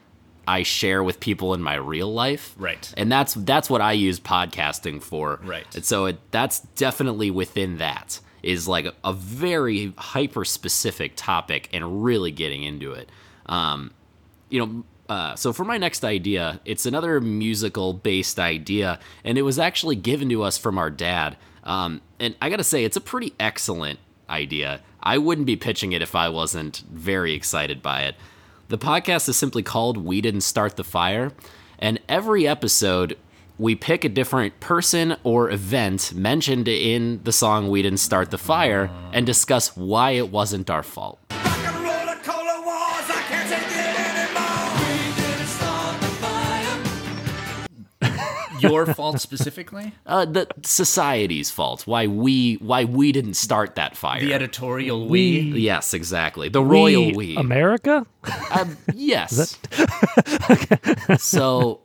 [SPEAKER 1] I share with people in my real life.
[SPEAKER 3] Right.
[SPEAKER 1] And that's that's what I use podcasting for.
[SPEAKER 3] Right.
[SPEAKER 1] And so it, that's definitely within that. is like a, a very hyper specific topic and really getting into it. Um, you know, uh, so for my next idea, it's another musical based idea, and it was actually given to us from our dad. Um, and I gotta say, it's a pretty excellent idea. I wouldn't be pitching it if I wasn't very excited by it. The podcast is simply called We Didn't Start the Fire, and every episode we pick a different person or event mentioned in the song We Didn't Start the Fire and discuss why it wasn't our fault.
[SPEAKER 3] Your fault specifically? [LAUGHS]
[SPEAKER 1] Uh, the society's fault. Why we why we didn't start that fire.
[SPEAKER 3] The editorial we.
[SPEAKER 1] yes, exactly. The royal
[SPEAKER 2] We-
[SPEAKER 1] we.
[SPEAKER 2] America?
[SPEAKER 1] Um, yes. [LAUGHS] so,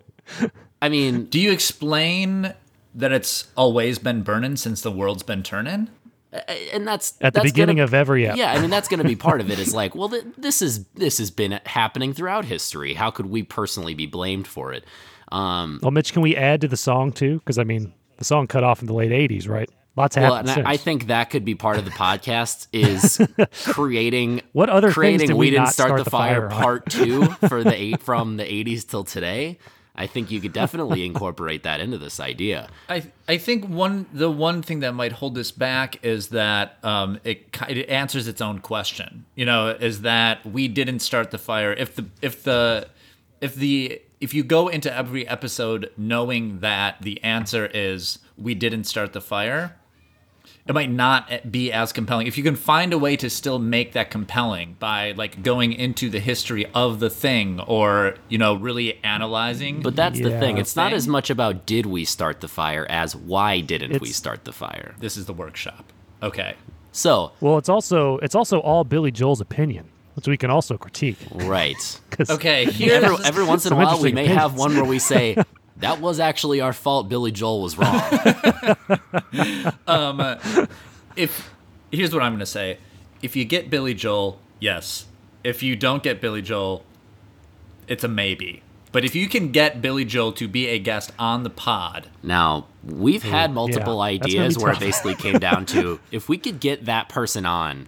[SPEAKER 1] I mean,
[SPEAKER 3] Do you explain that it's always been burning since the world's been turning?
[SPEAKER 1] and that's
[SPEAKER 2] At the
[SPEAKER 1] that's
[SPEAKER 2] beginning
[SPEAKER 1] gonna-
[SPEAKER 2] of every ep.
[SPEAKER 1] Yeah, I mean that's going to be part of it. Is [LAUGHS] like, well, th- this is this has been happening throughout history. How could we personally be blamed for it? Um,
[SPEAKER 2] Well, Mitch, can we add to the song too? Because I mean, the song cut off in the late '80s, right? Lots
[SPEAKER 1] well,
[SPEAKER 2] happened
[SPEAKER 1] and
[SPEAKER 2] since.
[SPEAKER 1] I, I think that could be part of the podcast is [LAUGHS] creating
[SPEAKER 2] What other things
[SPEAKER 1] creating
[SPEAKER 2] did
[SPEAKER 1] we,
[SPEAKER 2] we
[SPEAKER 1] didn't start,
[SPEAKER 2] start
[SPEAKER 1] the,
[SPEAKER 2] the
[SPEAKER 1] fire,
[SPEAKER 2] fire
[SPEAKER 1] part [LAUGHS] two for the eight from the 80s till today. I think you could definitely [LAUGHS] incorporate that into this idea.
[SPEAKER 3] I I think one the one thing that might hold this back is that um, it it answers its own question. You know, is that we didn't start the fire. If the if the if the if you go into every episode knowing that the answer is we didn't start the fire, it might not be as compelling. If you can find a way to still make that compelling by like going into the history of the thing or, you know, really analyzing.
[SPEAKER 1] But that's the thing. It's not as much about did we start the fire as why didn't we start the fire.
[SPEAKER 3] this is the workshop. Okay.
[SPEAKER 1] So,
[SPEAKER 2] well, it's also it's also all Billy Joel's opinion, which we can also critique.
[SPEAKER 1] Right. [LAUGHS]
[SPEAKER 3] Okay, [LAUGHS] here's
[SPEAKER 1] Every, every once in a while, we
[SPEAKER 2] interesting
[SPEAKER 1] may have one where we say, [LAUGHS] that was actually our fault. Billy Joel was wrong.
[SPEAKER 3] Um, uh, if here's what I'm gonna say: if you get Billy Joel, yes. If you don't get Billy Joel, it's a maybe. But if you can get Billy Joel to be a guest on the pod,
[SPEAKER 1] Now, we've had multiple
[SPEAKER 2] yeah, that's gonna be
[SPEAKER 1] ideas where it basically came down to if we could get that person on,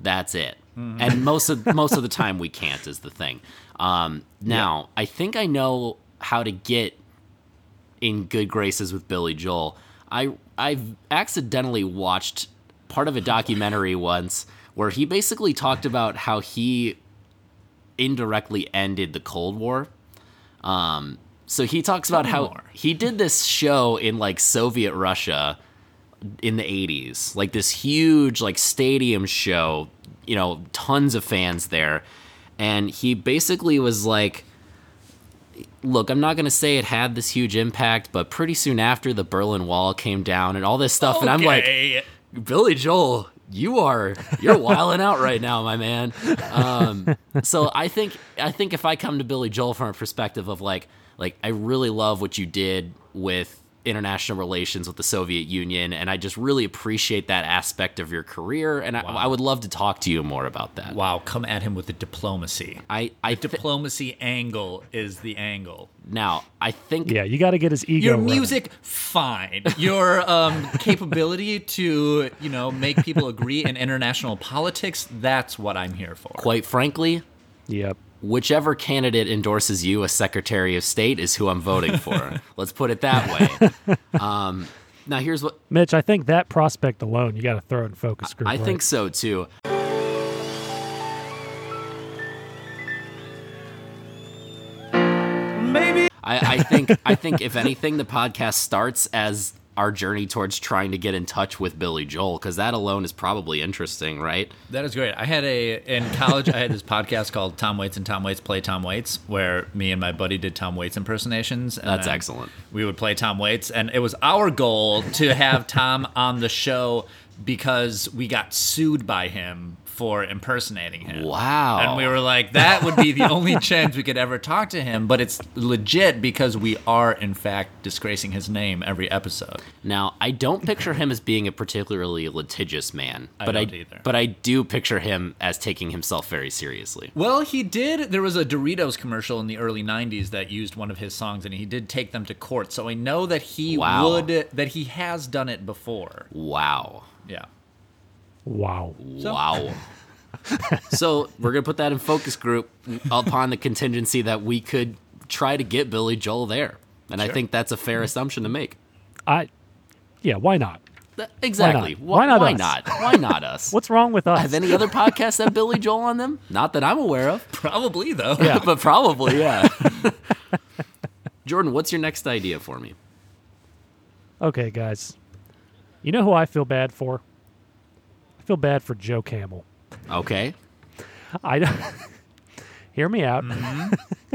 [SPEAKER 1] that's it.
[SPEAKER 2] Mm-hmm.
[SPEAKER 1] And most of most of the time we can't is the thing. Um, now, I think I know how to get in good graces with Billy Joel. I I've accidentally watched part of a documentary [LAUGHS] once where he basically talked about how he indirectly ended the Cold War. Um, so he talks about how
[SPEAKER 3] War.
[SPEAKER 1] he did this show in like Soviet Russia in the 80s, like this huge like stadium show, you know, tons of fans there. And he basically was like look, I'm not going to say it had this huge impact, but pretty soon after the Berlin Wall came down and all this stuff and I'm like Billy Joel, you are you're wilding out right now, my man. Um, so I think I think if I come to Billy Joel from a perspective of like like I really love what you did with international relations with the Soviet Union, and I just really appreciate that aspect of your career, and I, I would love to talk to you more about that.
[SPEAKER 3] wow, come at him with the diplomacy.
[SPEAKER 1] I I thi-
[SPEAKER 3] Diplomacy angle is the angle.
[SPEAKER 1] now I think
[SPEAKER 2] yeah, you got to get his ego.
[SPEAKER 3] Your
[SPEAKER 2] running.
[SPEAKER 3] music, fine. Your um, [LAUGHS] capability to, you know, make people agree in international politics, that's what I'm here for.
[SPEAKER 1] quite frankly,
[SPEAKER 2] Yep.
[SPEAKER 1] Whichever candidate endorses you as Secretary of State is who I'm voting for. [LAUGHS] Let's put it that way. Um, now, here's what
[SPEAKER 2] Mitch, I think that prospect alone, you got to throw in focus group.
[SPEAKER 1] I
[SPEAKER 2] right?
[SPEAKER 1] think so too.
[SPEAKER 4] Maybe
[SPEAKER 1] I, I think I think if anything, the podcast starts as our journey towards trying to get in touch with Billy Joel because that alone is probably interesting, right?
[SPEAKER 3] That is great. I had a in college. I had this [LAUGHS] podcast called Tom Waits and Tom Waits Play Tom Waits, where me and my buddy did Tom Waits impersonations. And
[SPEAKER 1] That's excellent.
[SPEAKER 3] We would play Tom Waits, and it was our goal to have Tom on the show because we got sued by him for impersonating him.
[SPEAKER 1] Wow.
[SPEAKER 3] And we were like, that would be the only [LAUGHS] chance we could ever talk to him. But it's legit because we are, in fact, disgracing his name every episode.
[SPEAKER 1] Now, I don't picture him as being a particularly litigious man,
[SPEAKER 3] I
[SPEAKER 1] but
[SPEAKER 3] don't
[SPEAKER 1] I
[SPEAKER 3] either.
[SPEAKER 1] but I do picture him as taking himself very seriously.
[SPEAKER 3] Well, he did. There was a Doritos commercial in the early '90s that used one of his songs, and he did take them to court. So I know that he
[SPEAKER 1] Wow.
[SPEAKER 3] would, that he has done it before.
[SPEAKER 1] Wow.
[SPEAKER 3] Yeah.
[SPEAKER 2] Wow.
[SPEAKER 1] Wow. so we're gonna put that in focus group upon the contingency that we could try to get Billy Joel there, and I think that's a fair assumption to make.
[SPEAKER 2] I, yeah, why not?
[SPEAKER 1] Exactly.
[SPEAKER 2] Why not?
[SPEAKER 1] Why
[SPEAKER 2] us?
[SPEAKER 1] not? Why not us? [LAUGHS]
[SPEAKER 2] What's wrong with us?
[SPEAKER 1] Have any other podcasts have Billy Joel on them? Not that I'm aware of,
[SPEAKER 3] Probably though. [LAUGHS]
[SPEAKER 2] Yeah.
[SPEAKER 1] but probably yeah. [LAUGHS] Jordan, what's your next idea for me?
[SPEAKER 2] Okay, guys. You know who I feel bad for? Feel bad for Joe Camel.
[SPEAKER 1] Okay.
[SPEAKER 2] I don't [LAUGHS] hear me out.
[SPEAKER 1] Mm-hmm.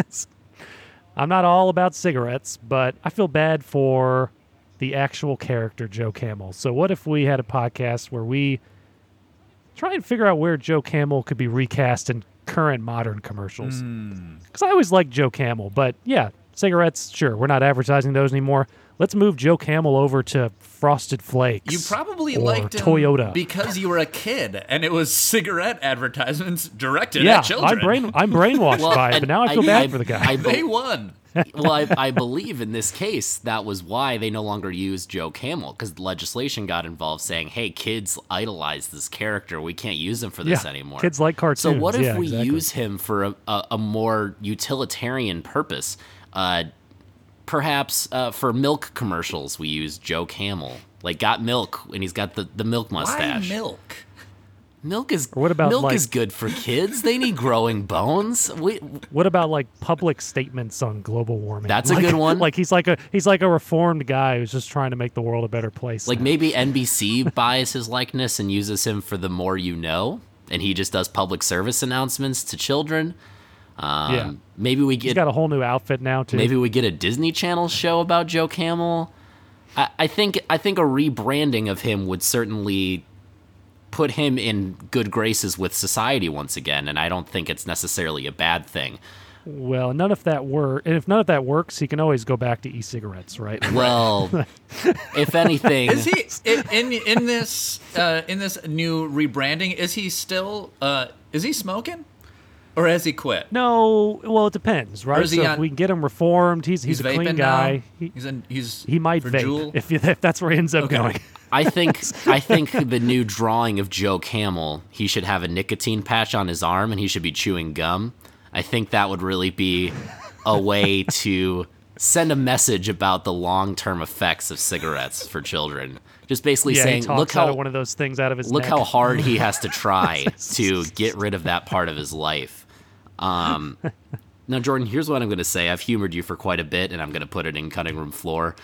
[SPEAKER 1] [LAUGHS]
[SPEAKER 2] I'm not all about cigarettes, but I feel bad for the actual character Joe Camel. So what if we had a podcast where we try and figure out where Joe Camel could be recast in current modern commercials? Because I always liked Joe Camel, but yeah, cigarettes, sure, we're not advertising those anymore. Let's move Joe Camel over to Frosted Flakes.
[SPEAKER 3] You probably
[SPEAKER 2] or
[SPEAKER 3] liked him
[SPEAKER 2] Toyota.
[SPEAKER 3] because you were a kid and it was cigarette advertisements directed
[SPEAKER 2] yeah,
[SPEAKER 3] at children.
[SPEAKER 2] I'm brain I'm brainwashed by it, but now I feel bad
[SPEAKER 1] I-
[SPEAKER 2] for the guy.
[SPEAKER 1] I,
[SPEAKER 3] They won.
[SPEAKER 1] well, I, I believe in this case that was why they no longer used Joe Camel because legislation got involved saying, "Hey, kids idolize this character. We can't use him for this
[SPEAKER 2] Yeah,
[SPEAKER 1] anymore."
[SPEAKER 2] kids like cartoons.
[SPEAKER 1] So what if
[SPEAKER 2] Yeah,
[SPEAKER 1] we
[SPEAKER 2] exactly.
[SPEAKER 1] use him for a, a, a more utilitarian purpose? Uh, perhaps uh, for milk commercials, we use Joe Camel. Like got milk, and he's got the, the milk mustache.
[SPEAKER 3] Why
[SPEAKER 1] mustache.
[SPEAKER 3] milk?
[SPEAKER 1] Milk is
[SPEAKER 2] Or what about,
[SPEAKER 1] milk
[SPEAKER 2] like-
[SPEAKER 1] is good for kids. They need growing bones. We,
[SPEAKER 2] What about like public statements on global warming?
[SPEAKER 1] That's a good one. [LAUGHS]
[SPEAKER 2] Like he's like a he's like a reformed guy who's just trying to make the world a better place.
[SPEAKER 1] Like
[SPEAKER 2] now.
[SPEAKER 1] maybe NBC [LAUGHS] buys his likeness and uses him for the more you know, and he just does public service announcements to children. Um,
[SPEAKER 2] Yeah.
[SPEAKER 1] Maybe we
[SPEAKER 2] he's
[SPEAKER 1] get
[SPEAKER 2] got a whole new outfit now too.
[SPEAKER 1] maybe we get a Disney Channel show about Joe Camel. I, I think I think a rebranding of him would certainly put him in good graces with society once again, and I don't think it's necessarily a bad thing.
[SPEAKER 2] Well, none of that work. And if none of that works, he can always go back to e-cigarettes, right? [LAUGHS]
[SPEAKER 1] Well, if anything,
[SPEAKER 3] Is he in in, in this uh, in this new rebranding? Is he still uh, is he smoking, or has he quit?
[SPEAKER 2] no, well, it depends, right?
[SPEAKER 3] is he
[SPEAKER 2] so if we can get him reformed, he's he's,
[SPEAKER 3] He's,
[SPEAKER 2] a clean guy. He,
[SPEAKER 3] he's in, he's
[SPEAKER 2] he might
[SPEAKER 3] for
[SPEAKER 2] vape
[SPEAKER 3] Juul? [LAUGHS]
[SPEAKER 2] if, if that's where he ends up
[SPEAKER 3] Okay.
[SPEAKER 2] going.
[SPEAKER 1] I think [LAUGHS] I think the new drawing of Joe Camel, he should have a nicotine patch on his arm and he should be chewing gum. I think that would really be a way to send a message about the long-term effects of cigarettes for children. Just basically
[SPEAKER 2] yeah,
[SPEAKER 1] saying, look how
[SPEAKER 2] one of those things out of his
[SPEAKER 1] look
[SPEAKER 2] neck.
[SPEAKER 1] how hard he has to [LAUGHS] try to get rid of that part of his life. Um, [LAUGHS] now, Jordan, here's what I'm going to say. I've humored you for quite a bit, and I'm going to put it in cutting room floor.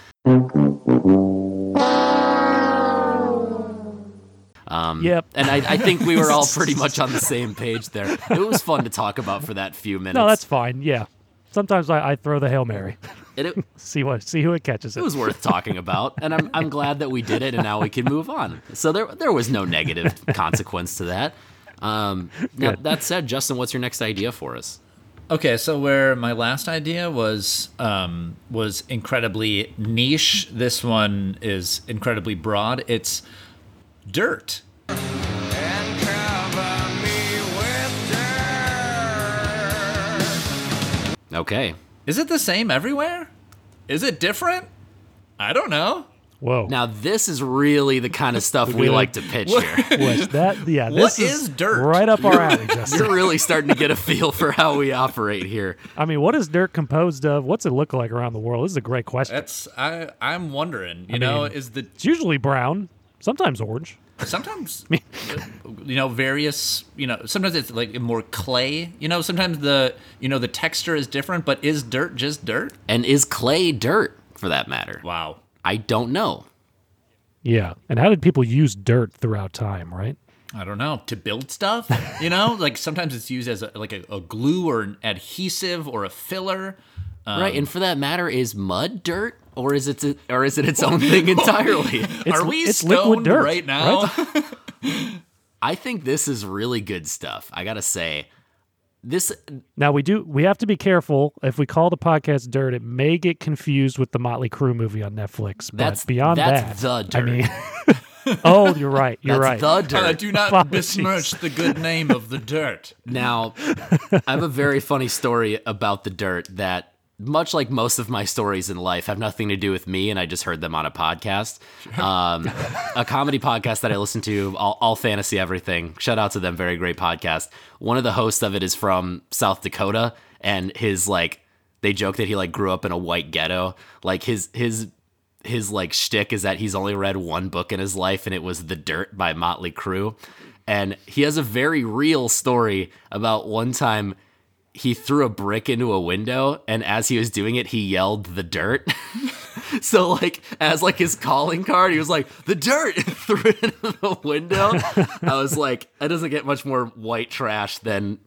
[SPEAKER 2] Um, Yep.
[SPEAKER 1] And I, I think we were all [LAUGHS] pretty much on the same page there. It was fun to talk about for that few minutes.
[SPEAKER 2] No, that's fine. Yeah. Sometimes I, I throw the hail mary,
[SPEAKER 1] And it, [LAUGHS]
[SPEAKER 2] see what see who it catches.
[SPEAKER 1] it was worth talking about, and I'm, I'm glad that we did it, and now we can move on. So there there was no negative consequence to that. Um, [LAUGHS] now, that said, Justin, what's your next idea for us?
[SPEAKER 3] Okay, so where my last idea was um, was incredibly niche, this one is incredibly broad. It's dirt.
[SPEAKER 4] and cover me with dirt.
[SPEAKER 1] Okay.
[SPEAKER 3] Is it the same everywhere? Is it different? I don't know.
[SPEAKER 2] Whoa.
[SPEAKER 1] Now this is really the kind of stuff we like to pitch here. [LAUGHS]
[SPEAKER 2] Was that yeah?
[SPEAKER 3] What
[SPEAKER 2] This
[SPEAKER 3] is dirt?
[SPEAKER 2] Right up our alley, [LAUGHS] Justin.
[SPEAKER 1] You're really starting to get a feel for how we operate here.
[SPEAKER 2] I mean, what is dirt composed of? What's it look like around the world? This is a great question.
[SPEAKER 3] That's I I'm wondering, you know,
[SPEAKER 2] mean-
[SPEAKER 3] is the
[SPEAKER 2] It's usually brown, sometimes orange.
[SPEAKER 3] sometimes [LAUGHS] uh, you know various you know sometimes it's like more clay you know sometimes the you know the texture is different but is dirt just dirt
[SPEAKER 1] And is clay dirt, for that matter?
[SPEAKER 3] wow
[SPEAKER 1] I don't know.
[SPEAKER 2] Yeah. And how did people use dirt throughout time, right?
[SPEAKER 3] i don't know to build stuff you know [LAUGHS] like sometimes it's used as a, like a, a glue or an adhesive or a filler
[SPEAKER 1] right, and um, for that matter, is mud dirt, or is it or is it its own thing [LAUGHS] entirely?
[SPEAKER 3] are we
[SPEAKER 2] it's liquid
[SPEAKER 3] stoned
[SPEAKER 2] dirt,
[SPEAKER 3] right now [LAUGHS]
[SPEAKER 1] I think this is really good stuff. I gotta say, this
[SPEAKER 2] Now we do we have to be careful. If we call the podcast dirt, it may get confused with the Motley Crue movie on Netflix. But
[SPEAKER 1] That's-
[SPEAKER 2] beyond
[SPEAKER 1] that's
[SPEAKER 2] that,
[SPEAKER 1] the
[SPEAKER 2] I
[SPEAKER 1] dirt.
[SPEAKER 2] mean, [LAUGHS] oh, you're right. You're
[SPEAKER 1] that's
[SPEAKER 2] right.
[SPEAKER 1] the
[SPEAKER 3] Uh,
[SPEAKER 1] dirt.
[SPEAKER 3] do not [LAUGHS]
[SPEAKER 2] Apologies.
[SPEAKER 3] besmirch the good name of the dirt
[SPEAKER 1] Now, I have a very funny story about the dirt that much like most of my stories in life, have nothing to do with me, and I just heard them on a podcast. Um, [LAUGHS] a comedy podcast that I listen to, all, all fantasy everything. Shout out to them, very great podcast. One of the hosts of it is from South Dakota, and his like, they joke that he like grew up in a white ghetto. Like his his his like shtick is that he's only read one book in his life, and it was The Dirt by Motley Crue. And he has a very real story about one time he threw a brick into a window and as he was doing it he yelled the dirt. [LAUGHS] So like as like his calling card he was like the dirt! [LAUGHS] Threw it into the window. I was like that doesn't get much more white trash than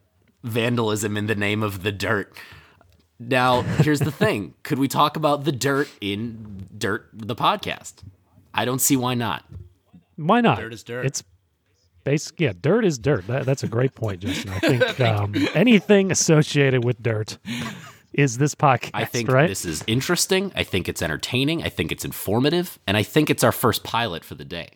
[SPEAKER 1] vandalism in the name of the dirt. Now here's the thing. Could we talk about the dirt in dirt the podcast? I don't see why not.
[SPEAKER 2] Why not?
[SPEAKER 3] Dirt is dirt.
[SPEAKER 2] It's basic. Yeah, dirt is dirt. That, that's a great point, Justin. I [LAUGHS] think um, anything associated with dirt is this podcast.
[SPEAKER 1] I think
[SPEAKER 2] right.
[SPEAKER 1] this is interesting. I think it's entertaining. I think it's informative. And I think it's our first pilot for the day.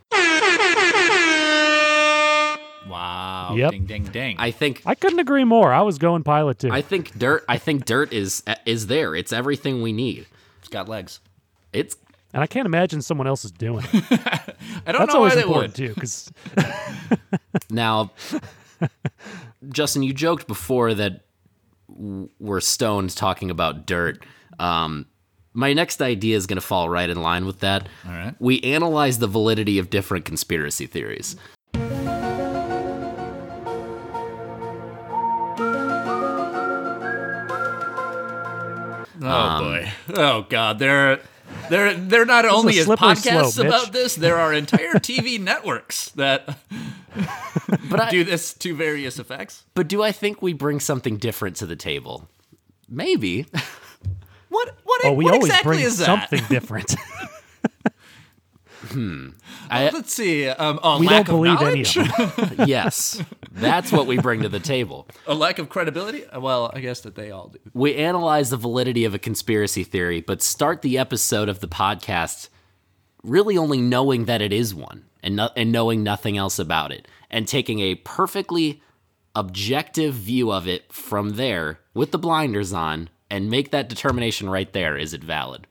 [SPEAKER 3] Wow.
[SPEAKER 2] Yep.
[SPEAKER 3] Ding, ding, ding.
[SPEAKER 1] I think
[SPEAKER 2] I couldn't agree more. I was going pilot too.
[SPEAKER 1] I think dirt I think dirt is is there. It's everything we need.
[SPEAKER 3] it's got legs.
[SPEAKER 1] It's
[SPEAKER 2] and I can't imagine someone else is doing it. [LAUGHS]
[SPEAKER 3] I don't
[SPEAKER 2] That's
[SPEAKER 3] know why they would.
[SPEAKER 2] too, because [LAUGHS]
[SPEAKER 1] now Justin, you joked before that we're stoned talking about dirt. Um my next idea is going to fall right in line with that.
[SPEAKER 3] All right.
[SPEAKER 1] We analyze the validity of different conspiracy theories.
[SPEAKER 3] Oh
[SPEAKER 1] Um,
[SPEAKER 3] boy. Oh god. They're they're they're not only
[SPEAKER 2] a
[SPEAKER 3] as podcasts
[SPEAKER 2] slope, Mitch.
[SPEAKER 3] about this. There are entire [LAUGHS] TV networks that
[SPEAKER 1] But I,
[SPEAKER 3] do this to various effects.
[SPEAKER 1] but do I think we bring something different to the table? Maybe.
[SPEAKER 3] What what,
[SPEAKER 2] oh, we
[SPEAKER 3] what
[SPEAKER 2] always
[SPEAKER 3] exactly
[SPEAKER 2] bring
[SPEAKER 3] is that?
[SPEAKER 2] something different. [LAUGHS]
[SPEAKER 1] I,
[SPEAKER 3] Let's see. Um, a
[SPEAKER 2] we
[SPEAKER 3] lack
[SPEAKER 2] don't believe
[SPEAKER 3] of
[SPEAKER 2] any
[SPEAKER 3] knowledge,
[SPEAKER 2] of them. [LAUGHS]
[SPEAKER 1] yes, that's what we bring to the table.
[SPEAKER 3] a lack of credibility. Uh, Well, I guess that they all do.
[SPEAKER 1] We analyze the validity of a conspiracy theory, but start the episode of the podcast really only knowing that it is one and, no, and knowing nothing else about it and taking a perfectly objective view of it from there with the blinders on and make that determination right there is it valid?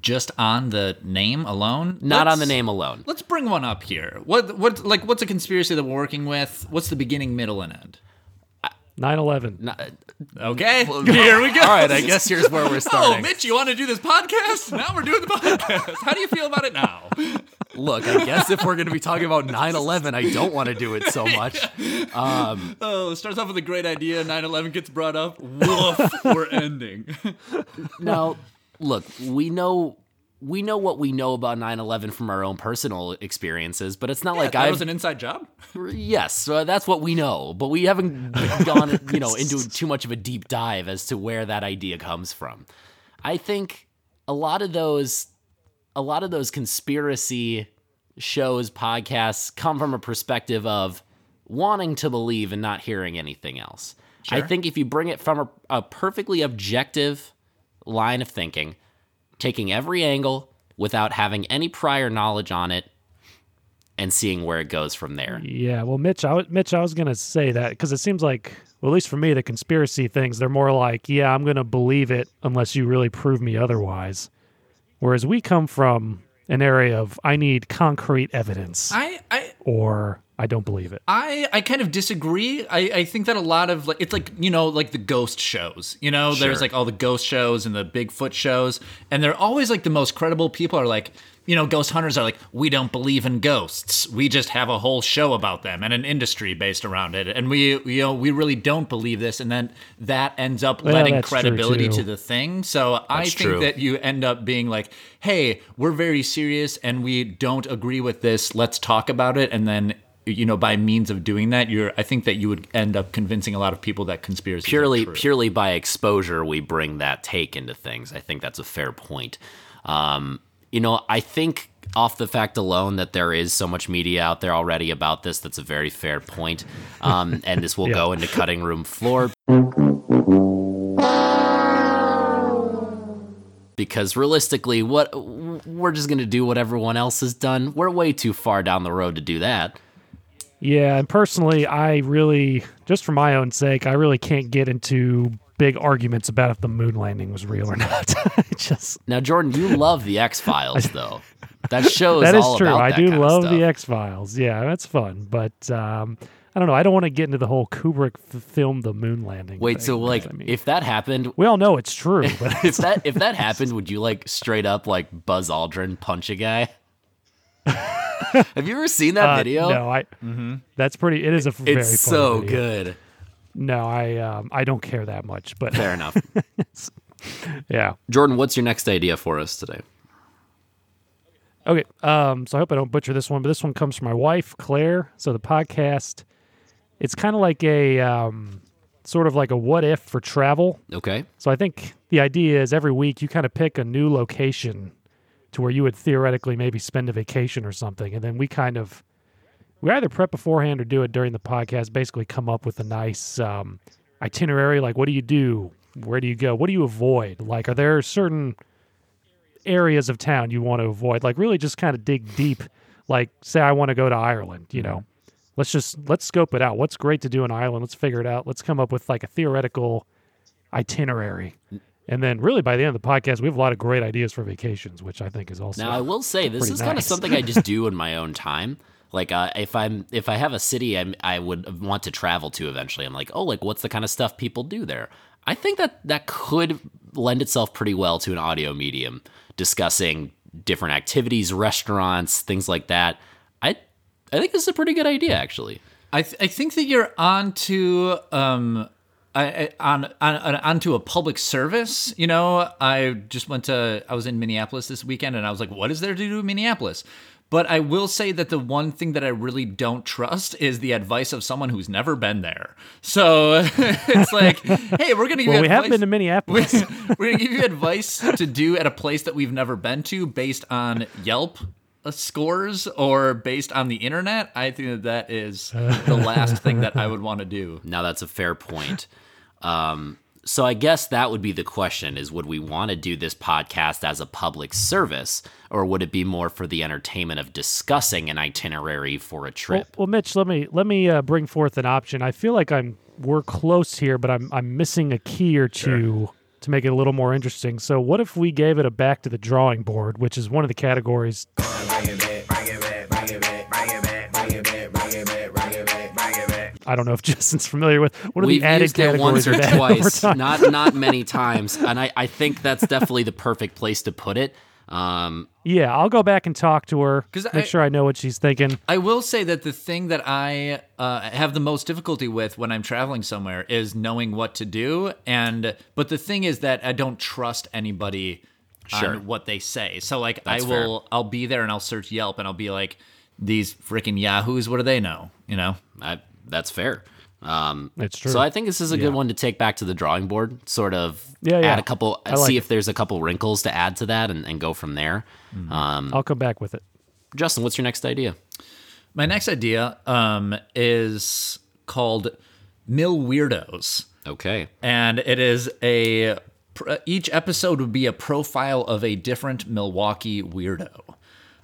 [SPEAKER 3] Just on the name alone.
[SPEAKER 1] Not on the name alone.
[SPEAKER 3] Let's bring one up here. What what like what's a conspiracy that we're working with? What's the beginning, middle, and end?
[SPEAKER 2] 9/11.
[SPEAKER 1] Not- uh,
[SPEAKER 3] Okay, [LAUGHS] here we go.
[SPEAKER 1] All right, I guess here's where we're [LAUGHS]
[SPEAKER 3] oh,
[SPEAKER 1] starting. Oh.
[SPEAKER 3] Mitch, you want to do this podcast? Now we're doing the podcast. How do you feel about it now? [LAUGHS]
[SPEAKER 1] Look, I guess if we're going to be talking about 9 11, I don't want to do it so much.
[SPEAKER 3] Um, oh, it starts off with a great idea. 9/11 gets brought up. Woof, we're ending.
[SPEAKER 1] Now, look, we know. We know what we know about 9/11 from our own personal experiences, but it's not like I've
[SPEAKER 3] was an inside job.
[SPEAKER 1] yes, so that's what we know, but we haven't [LAUGHS] gone, you know, into too much of a deep dive as to where that idea comes from. I think a lot of those a lot of those conspiracy shows, podcasts come from a perspective of wanting to believe and not hearing anything else. I think if you bring it from a, a perfectly objective line of thinking, taking every angle without having any prior knowledge on it and seeing where it goes from there.
[SPEAKER 2] Yeah, well, Mitch, I was, Mitch, I was gonna say that because it seems like, well, at least for me, the conspiracy things they're more like, yeah, I'm gonna believe it unless you really prove me otherwise. Whereas we come from an area of I need concrete evidence,
[SPEAKER 3] I I
[SPEAKER 2] or I don't believe it.
[SPEAKER 3] I, I kind of disagree. I, I think that a lot of like it's like you know like the ghost shows. You know,
[SPEAKER 1] Sure.
[SPEAKER 3] there's like all the ghost shows and the Bigfoot shows, and they're always like the most credible people are like you know ghost hunters are like we don't believe in ghosts. We just have a whole show about them and an industry based around it, and we you know we really don't believe this, and then that ends up
[SPEAKER 2] Well,
[SPEAKER 3] letting credibility to the thing. So I think
[SPEAKER 1] true.
[SPEAKER 3] that you end up being like, hey, we're very serious and we don't agree with this. Let's talk about it, and then you know by means of doing that you're i think that you would end up convincing a lot of people that conspiracy
[SPEAKER 1] purely purely by exposure we bring that take into things. I think that's a fair point. Um, you know i think off the fact alone that there is so much media out there already about this that's a very fair point. Um, [LAUGHS] and this will
[SPEAKER 2] Yeah.
[SPEAKER 1] go into cutting room floor. Because realistically what we're just going to do what everyone else has done. We're way too far down the road to do that
[SPEAKER 2] Yeah, and personally, I really, just for my own sake, I really can't get into big arguments about if the moon landing was real or [LAUGHS] not. Just
[SPEAKER 1] Now, Jordan, you love the X Files, [LAUGHS] though. That show is
[SPEAKER 2] that is true. I
[SPEAKER 1] that
[SPEAKER 2] do love the X Files. Yeah, that's fun. But um, I don't know. I don't want to get into the whole Kubrick f- film the moon landing.
[SPEAKER 1] Wait,
[SPEAKER 2] thing,
[SPEAKER 1] so like,
[SPEAKER 2] I mean,
[SPEAKER 1] if that happened,
[SPEAKER 2] we all know it's true, but [LAUGHS]
[SPEAKER 1] if that if that happened, would you like straight up like Buzz Aldrin punch a guy? [LAUGHS] Have you ever seen that
[SPEAKER 2] uh,
[SPEAKER 1] video?
[SPEAKER 2] no, I. That's pretty. It is a f- very
[SPEAKER 1] it's so
[SPEAKER 2] video.
[SPEAKER 1] good.
[SPEAKER 2] No, I um, I don't care that much, but
[SPEAKER 1] Fair enough. [LAUGHS]
[SPEAKER 2] yeah.
[SPEAKER 1] Jordan, what's your next idea for us today?
[SPEAKER 2] Okay. Um, so I hope I don't butcher this one, but this one comes from my wife, Claire. So the podcast, it's kind of like a um, sort of like a what if for travel.
[SPEAKER 1] Okay.
[SPEAKER 2] So I think the idea is every week you kind of pick a new location to where you would theoretically maybe spend a vacation or something, and then we kind of we either prep beforehand or do it during the podcast. Basically, come up with a nice um, itinerary. Like, what do you do? Where do you go? What do you avoid? Like, are there certain areas of town you want to avoid? Like, really, just kind of dig deep. Like, say I want to go to Ireland. You know, let's just let's scope it out. What's great to do in Ireland? Let's figure it out. Let's come up with like a theoretical itinerary. And then, really, by the end of the podcast, we have a lot of great ideas for vacations, which I think is also
[SPEAKER 1] Now I will say this
[SPEAKER 2] pretty
[SPEAKER 1] is kind of something I just do [LAUGHS] in my own time. Like uh, if I'm if I have a city I'm, I would want to travel to eventually, I'm like, oh, like what's the kind of stuff people do there? I think that that could lend itself pretty well to an audio medium discussing different activities, restaurants, things like that. I I think this is a pretty good idea actually.
[SPEAKER 3] I, th- I think that you're onto um I, I- on, on on onto a public service. You know, I just went to I was in Minneapolis this weekend, and I was like, what is there to do in Minneapolis? But I will say that the one thing that I really don't trust is the advice of someone who's never been there. So [LAUGHS] it's like, hey, we're gonna give
[SPEAKER 2] well,
[SPEAKER 3] you
[SPEAKER 2] we have
[SPEAKER 3] advice-
[SPEAKER 2] been to Minneapolis. [LAUGHS]
[SPEAKER 3] we're gonna give you advice to do at a place that we've never been to based on Yelp uh, scores or based on the internet. I think that that is the last thing that I would want to do.
[SPEAKER 1] Now that's a fair point. Um, so I guess that would be the question: is would we want to do this podcast as a public service, or would it be more for the entertainment of discussing an itinerary for a trip?
[SPEAKER 2] well, Mitch, let me let me uh, bring forth an option. I feel like I'm we're close here, but I'm I'm missing a key or two to make it a little more interesting. So, what if we gave it a back to the drawing board, which is one of the categories? I don't know if Justin's familiar with. What are
[SPEAKER 1] We've
[SPEAKER 2] the added
[SPEAKER 1] used it once or
[SPEAKER 2] that
[SPEAKER 1] twice, not not many times, and I, I think that's definitely the perfect place to put it. Um,
[SPEAKER 2] Yeah, I'll go back and talk to her.
[SPEAKER 3] 'Cause
[SPEAKER 2] Make
[SPEAKER 3] I-
[SPEAKER 2] sure I know what she's thinking.
[SPEAKER 3] I will say that the thing that I uh, have the most difficulty with when I'm traveling somewhere is knowing what to do. And but the thing is that I don't trust anybody
[SPEAKER 1] Sure.
[SPEAKER 3] on what they say. So like
[SPEAKER 1] That's
[SPEAKER 3] I
[SPEAKER 1] fair.
[SPEAKER 3] will, I'll be there and I'll search Yelp and I'll be like, these freaking yahoos, what do they know? You know?
[SPEAKER 1] I, that's fair. Um,
[SPEAKER 2] It's true.
[SPEAKER 1] So I think this is a good one to take back to the drawing board. Sort of
[SPEAKER 2] Yeah, yeah.
[SPEAKER 1] add a couple,
[SPEAKER 2] I like
[SPEAKER 1] see
[SPEAKER 2] it.
[SPEAKER 1] if there's a couple wrinkles to add to that, and, and go from there. Um,
[SPEAKER 2] I'll come back with it.
[SPEAKER 1] Justin, what's your next idea?
[SPEAKER 3] My next idea um, is called Mill Weirdos.
[SPEAKER 1] Okay.
[SPEAKER 3] and it is a each episode would be a profile of a different Milwaukee weirdo.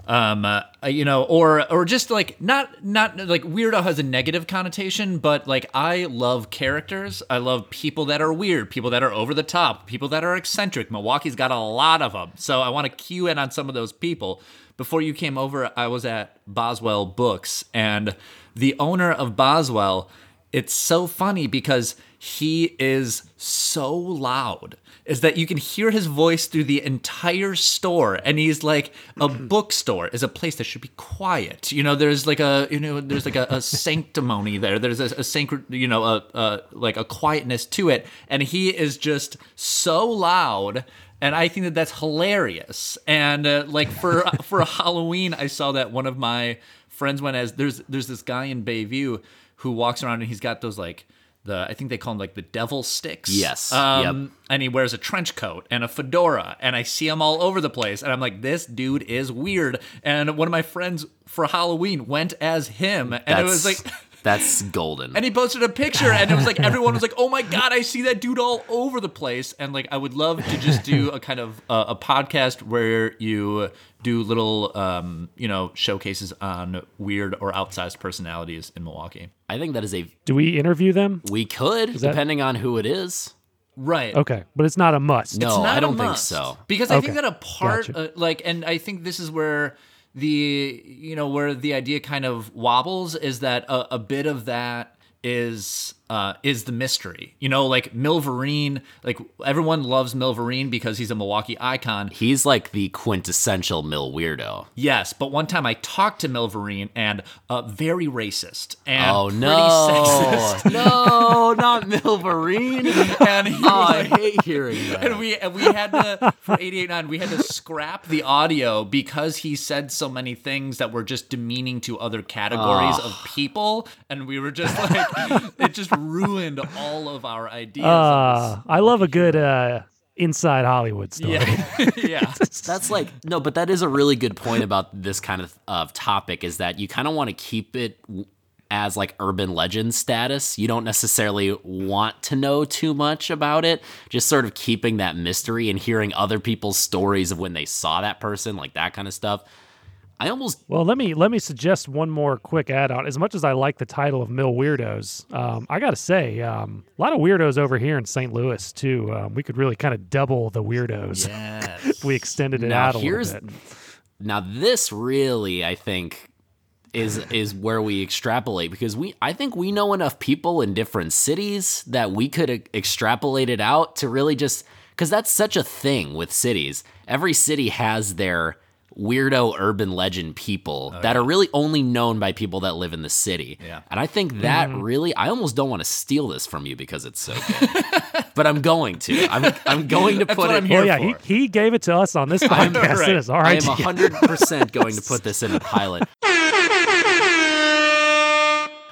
[SPEAKER 3] Um, uh, you know, or or just like not not like weirdo has a negative connotation, but like I love characters. I love people that are weird, people that are over the top, people that are eccentric. Milwaukee's got a lot of them, so I want to cue in on some of those people. Before you came over, I was at Boswell Books, and the owner of Boswell it's so funny because he is so loud is that you can hear his voice through the entire store and he's like a [CLEARS THROAT] bookstore is a place that should be quiet. You know there's like a you know there's like a, a [LAUGHS] sanctimony there. There's a, a sacred you know a, a like a quietness to it. And he is just so loud and I think that that's hilarious. And uh, like for [LAUGHS] for Halloween, I saw that one of my friends went as there's there's this guy in Bayview who walks around and he's got those like the I think they call them like the devil sticks.
[SPEAKER 1] Yes.
[SPEAKER 3] Um, And he wears a trench coat and a fedora, and I see him all over the place, and I'm like, this dude is weird. And one of my friends for Halloween went as him, and
[SPEAKER 1] That's
[SPEAKER 3] it was like. [LAUGHS]
[SPEAKER 1] that's golden.
[SPEAKER 3] And he posted a picture, and it was like everyone was like, "Oh my god, I see that dude all over the place." And like, I would love to just do a kind of uh, a podcast where you do little, um, you know, showcases on weird or outsized personalities in Milwaukee.
[SPEAKER 1] I think that is a
[SPEAKER 2] Do we interview them?
[SPEAKER 1] we could
[SPEAKER 2] that-
[SPEAKER 1] depending on who it is.
[SPEAKER 3] right.
[SPEAKER 2] Okay, but it's not a must.
[SPEAKER 1] No,
[SPEAKER 3] It's not
[SPEAKER 1] I
[SPEAKER 3] a
[SPEAKER 1] don't think
[SPEAKER 3] must.
[SPEAKER 1] so.
[SPEAKER 3] Because I think that a part,
[SPEAKER 2] Gotcha.
[SPEAKER 3] uh, like, and I think this is where the, you know, where the idea kind of wobbles is that a, a bit of that is uh is the mystery you know like milverine like everyone loves milverine because he's a milwaukee icon
[SPEAKER 1] He's like the quintessential mill weirdo.
[SPEAKER 3] yes but one time i talked to milverine and uh very racist and
[SPEAKER 1] Oh
[SPEAKER 3] pretty
[SPEAKER 1] no,
[SPEAKER 3] sexist [LAUGHS]
[SPEAKER 1] no, not Milverine. [LAUGHS]
[SPEAKER 3] and he
[SPEAKER 1] Oh,
[SPEAKER 3] was
[SPEAKER 1] I hate hearing [LAUGHS] that.
[SPEAKER 3] and we and we had to for 889 we had to scrap the audio because he said so many things that were just demeaning to other categories of people and we were just like it just ruined all of our ideas
[SPEAKER 2] Uh, I love a good uh, inside Hollywood story.
[SPEAKER 3] yeah [LAUGHS] [LAUGHS] yeah
[SPEAKER 1] That's like no, but that is a really good point about this kind of of topic is that you kind of want to keep it as like urban legend status. You don't necessarily want to know too much about it. Just sort of keeping that mystery and hearing other people's stories of when they saw that person, like that kind of stuff. I almost
[SPEAKER 2] Well, let me let me suggest one more quick add-on. As much as I like the title of Mill Weirdos, um, I got to say, um, a lot of weirdos over here in St. Louis too. Um, we could really kind of double the weirdos
[SPEAKER 3] yes [LAUGHS]
[SPEAKER 2] if we extended it
[SPEAKER 1] Now,
[SPEAKER 2] out a little bit.
[SPEAKER 1] now this really I think is is where we extrapolate because we I think we know enough people in different cities that we could e- extrapolate it out to really just cuz that's such a thing with cities. Every city has their weirdo urban legend people oh, that are really only known by people that live in the city.
[SPEAKER 3] Yeah.
[SPEAKER 1] And I think that mm-hmm. really I almost don't want to steal this from you because it's so good. but I'm going to. I'm I'm going to [LAUGHS] put
[SPEAKER 3] what
[SPEAKER 1] it
[SPEAKER 3] I'm here
[SPEAKER 2] Oh yeah, he,
[SPEAKER 3] for.
[SPEAKER 2] he gave it to us on this [LAUGHS] podcast.
[SPEAKER 3] right.
[SPEAKER 2] It is all
[SPEAKER 1] I
[SPEAKER 2] right.
[SPEAKER 1] am hundred percent going to put this in a [LAUGHS] pilot.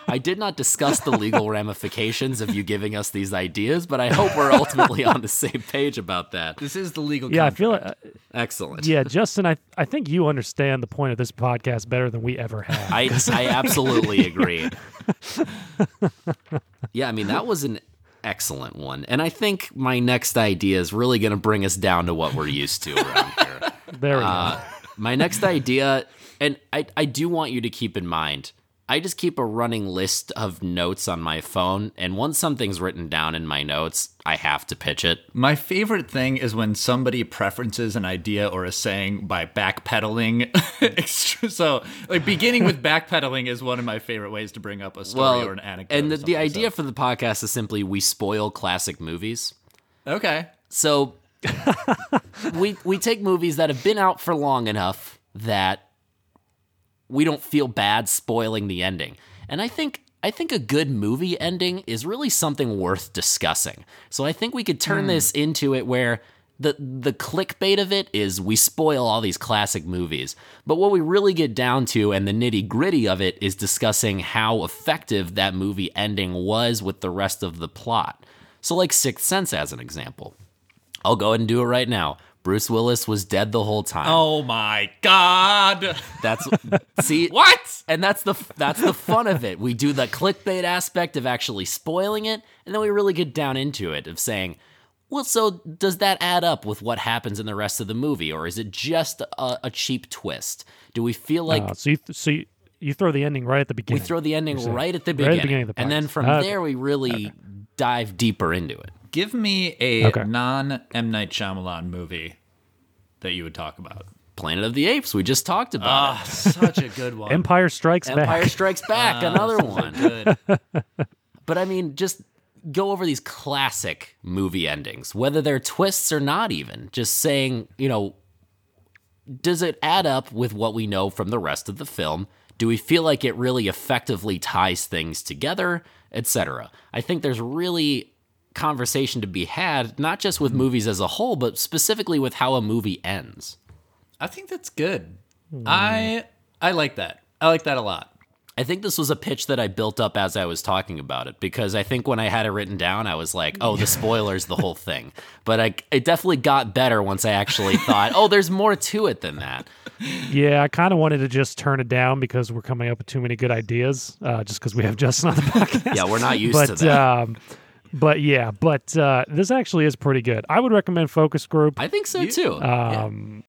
[SPEAKER 1] I did not discuss the legal [LAUGHS] ramifications of you giving us these ideas, but I hope we're ultimately on the same page about that.
[SPEAKER 3] this is the legal
[SPEAKER 2] yeah, I feel like, uh,
[SPEAKER 1] Excellent.
[SPEAKER 2] yeah, Justin, I I think you understand the point of this podcast better than we ever have.
[SPEAKER 1] I I absolutely agree. [LAUGHS] Yeah, I mean that was an excellent one, and I think my next idea is really going to bring us down to what we're used to around here. [LAUGHS]
[SPEAKER 2] there we go.
[SPEAKER 1] Uh, my next idea, and I, I do want you to keep in mind, I just keep a running list of notes on my phone, and once something's written down in my notes, I have to pitch it.
[SPEAKER 3] My favorite thing is when somebody preferences an idea or a saying by backpedaling. [LAUGHS] So, like beginning with backpedaling is one of my favorite ways to bring up a story
[SPEAKER 1] Well,
[SPEAKER 3] or an anecdote.
[SPEAKER 1] and the, the idea
[SPEAKER 3] so-
[SPEAKER 1] for the podcast is simply we spoil classic movies.
[SPEAKER 3] okay,
[SPEAKER 1] So [LAUGHS] we we take movies that have been out for long enough that we don't feel bad spoiling the ending. And I think I think a good movie ending is really something worth discussing. So I think we could turn hmm. this into it where the the clickbait of it is we spoil all these classic movies. But what we really get down to and the nitty-gritty of it is discussing how effective that movie ending was with the rest of the plot. So like Sixth Sense as an example. I'll go ahead and do it right now. Bruce Willis was dead the whole time.
[SPEAKER 3] Oh my god!
[SPEAKER 1] That's [LAUGHS] see
[SPEAKER 3] What?
[SPEAKER 1] and that's the that's the fun of it. We do the clickbait aspect of actually spoiling it, and then we really get down into it of saying, well, so does that add up with what happens in the rest of the movie, or is it just a, a cheap twist? Do we feel like
[SPEAKER 2] Uh, so you th- so you, you throw the ending right at the beginning?
[SPEAKER 1] we throw the ending right at the
[SPEAKER 2] right at
[SPEAKER 1] beginning,
[SPEAKER 2] the beginning of the
[SPEAKER 1] and then from
[SPEAKER 2] Okay.
[SPEAKER 1] there we really dive deeper into it?
[SPEAKER 3] Give me a
[SPEAKER 2] Okay.
[SPEAKER 3] non M Night Shyamalan movie that you would talk about.
[SPEAKER 1] Planet of the Apes, we just talked about.
[SPEAKER 3] Ah, such a good one.
[SPEAKER 2] Empire Strikes
[SPEAKER 1] Empire
[SPEAKER 2] Back.
[SPEAKER 1] Empire Strikes [LAUGHS] Back,
[SPEAKER 3] Ah,
[SPEAKER 1] another one.
[SPEAKER 3] Good. [LAUGHS]
[SPEAKER 1] But I mean, just go over these classic movie endings, whether they're twists or not, even. Just saying, you know, does it add up with what we know from the rest of the film? Do we feel like it really effectively ties things together, etc.? I think there's really conversation to be had, not just with movies as a whole, but specifically with how a movie ends.
[SPEAKER 3] I think that's good. I I like that. I like that a lot.
[SPEAKER 1] I think this was a pitch that I built up as I was talking about it because I think when I had it written down, I was like, "Oh, the [LAUGHS] spoilers, the whole thing." But I, it definitely got better once I actually thought, "Oh, there's more to it than that."
[SPEAKER 2] Yeah, I kind of wanted to just turn it down because we're coming up with too many good ideas. Uh, just because we have Justin on the [LAUGHS] podcast.
[SPEAKER 1] Yeah, we're not used
[SPEAKER 2] but
[SPEAKER 1] to that.
[SPEAKER 2] um, but yeah, but uh, this actually is pretty good. I would recommend Focus Group.
[SPEAKER 1] I think so too.
[SPEAKER 2] Um,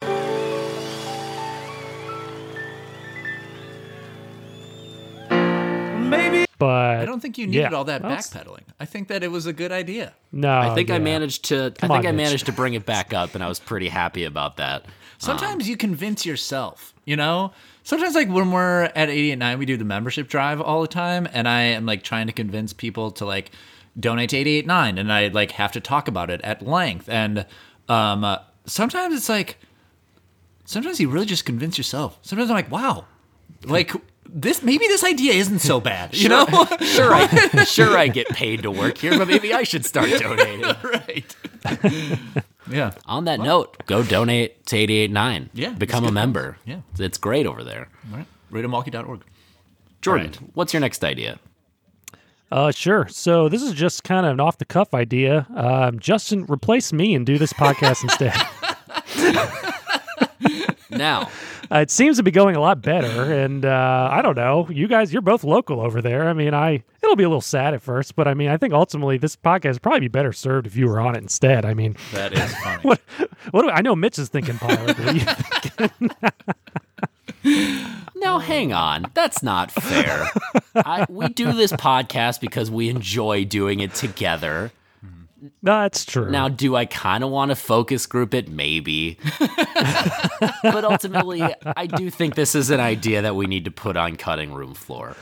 [SPEAKER 2] but
[SPEAKER 3] I don't think you needed
[SPEAKER 2] yeah.
[SPEAKER 3] all that
[SPEAKER 2] Well,
[SPEAKER 3] backpedaling. I think that it was a good idea.
[SPEAKER 2] No,
[SPEAKER 1] I think I managed to. I think
[SPEAKER 2] on,
[SPEAKER 1] I
[SPEAKER 2] Mitch.
[SPEAKER 1] managed to bring it back up, and I was pretty happy about that.
[SPEAKER 3] Sometimes you convince yourself, you know? Sometimes, like when we're at eighty and nine, we do the membership drive all the time, and I am like trying to convince people to like donate to 889, and I like have to talk about it at length. And um, uh, sometimes it's like, sometimes you really just convince yourself. Sometimes I'm like, wow, like this, maybe this idea isn't so bad, you know? [LAUGHS]
[SPEAKER 1] sure, I, [LAUGHS] sure, I get paid to work here, but maybe I should start [LAUGHS] donating.
[SPEAKER 3] right. yeah.
[SPEAKER 1] On that note, go donate to 889.
[SPEAKER 3] Yeah,
[SPEAKER 1] Become a member.
[SPEAKER 3] Yeah.
[SPEAKER 1] It's great over there.
[SPEAKER 3] All right. RadioMilwaukee.org.
[SPEAKER 1] Jordan,
[SPEAKER 3] Right.
[SPEAKER 1] what's your next idea?
[SPEAKER 2] Uh, sure. So this is just kind of an off the cuff idea. Um, Justin, replace me and do this podcast instead. [LAUGHS]
[SPEAKER 1] Now,
[SPEAKER 2] Uh, it seems to be going a lot better, and uh, I don't know. You guys, you're both local over there. I mean, I it'll be a little sad at first, but I mean, I think ultimately this podcast would probably be better served if you were on it instead. I mean,
[SPEAKER 3] That is funny. [LAUGHS]
[SPEAKER 2] what what do I know? Mitch is thinking pilot. [LAUGHS] What do you-
[SPEAKER 1] no, hang on. That's not fair. I, we do this podcast because we enjoy doing it together.
[SPEAKER 2] That's true.
[SPEAKER 1] Now, do I kind of want to focus group it? Maybe. [LAUGHS] but ultimately, I do think this is an idea that we need to put on cutting room floor.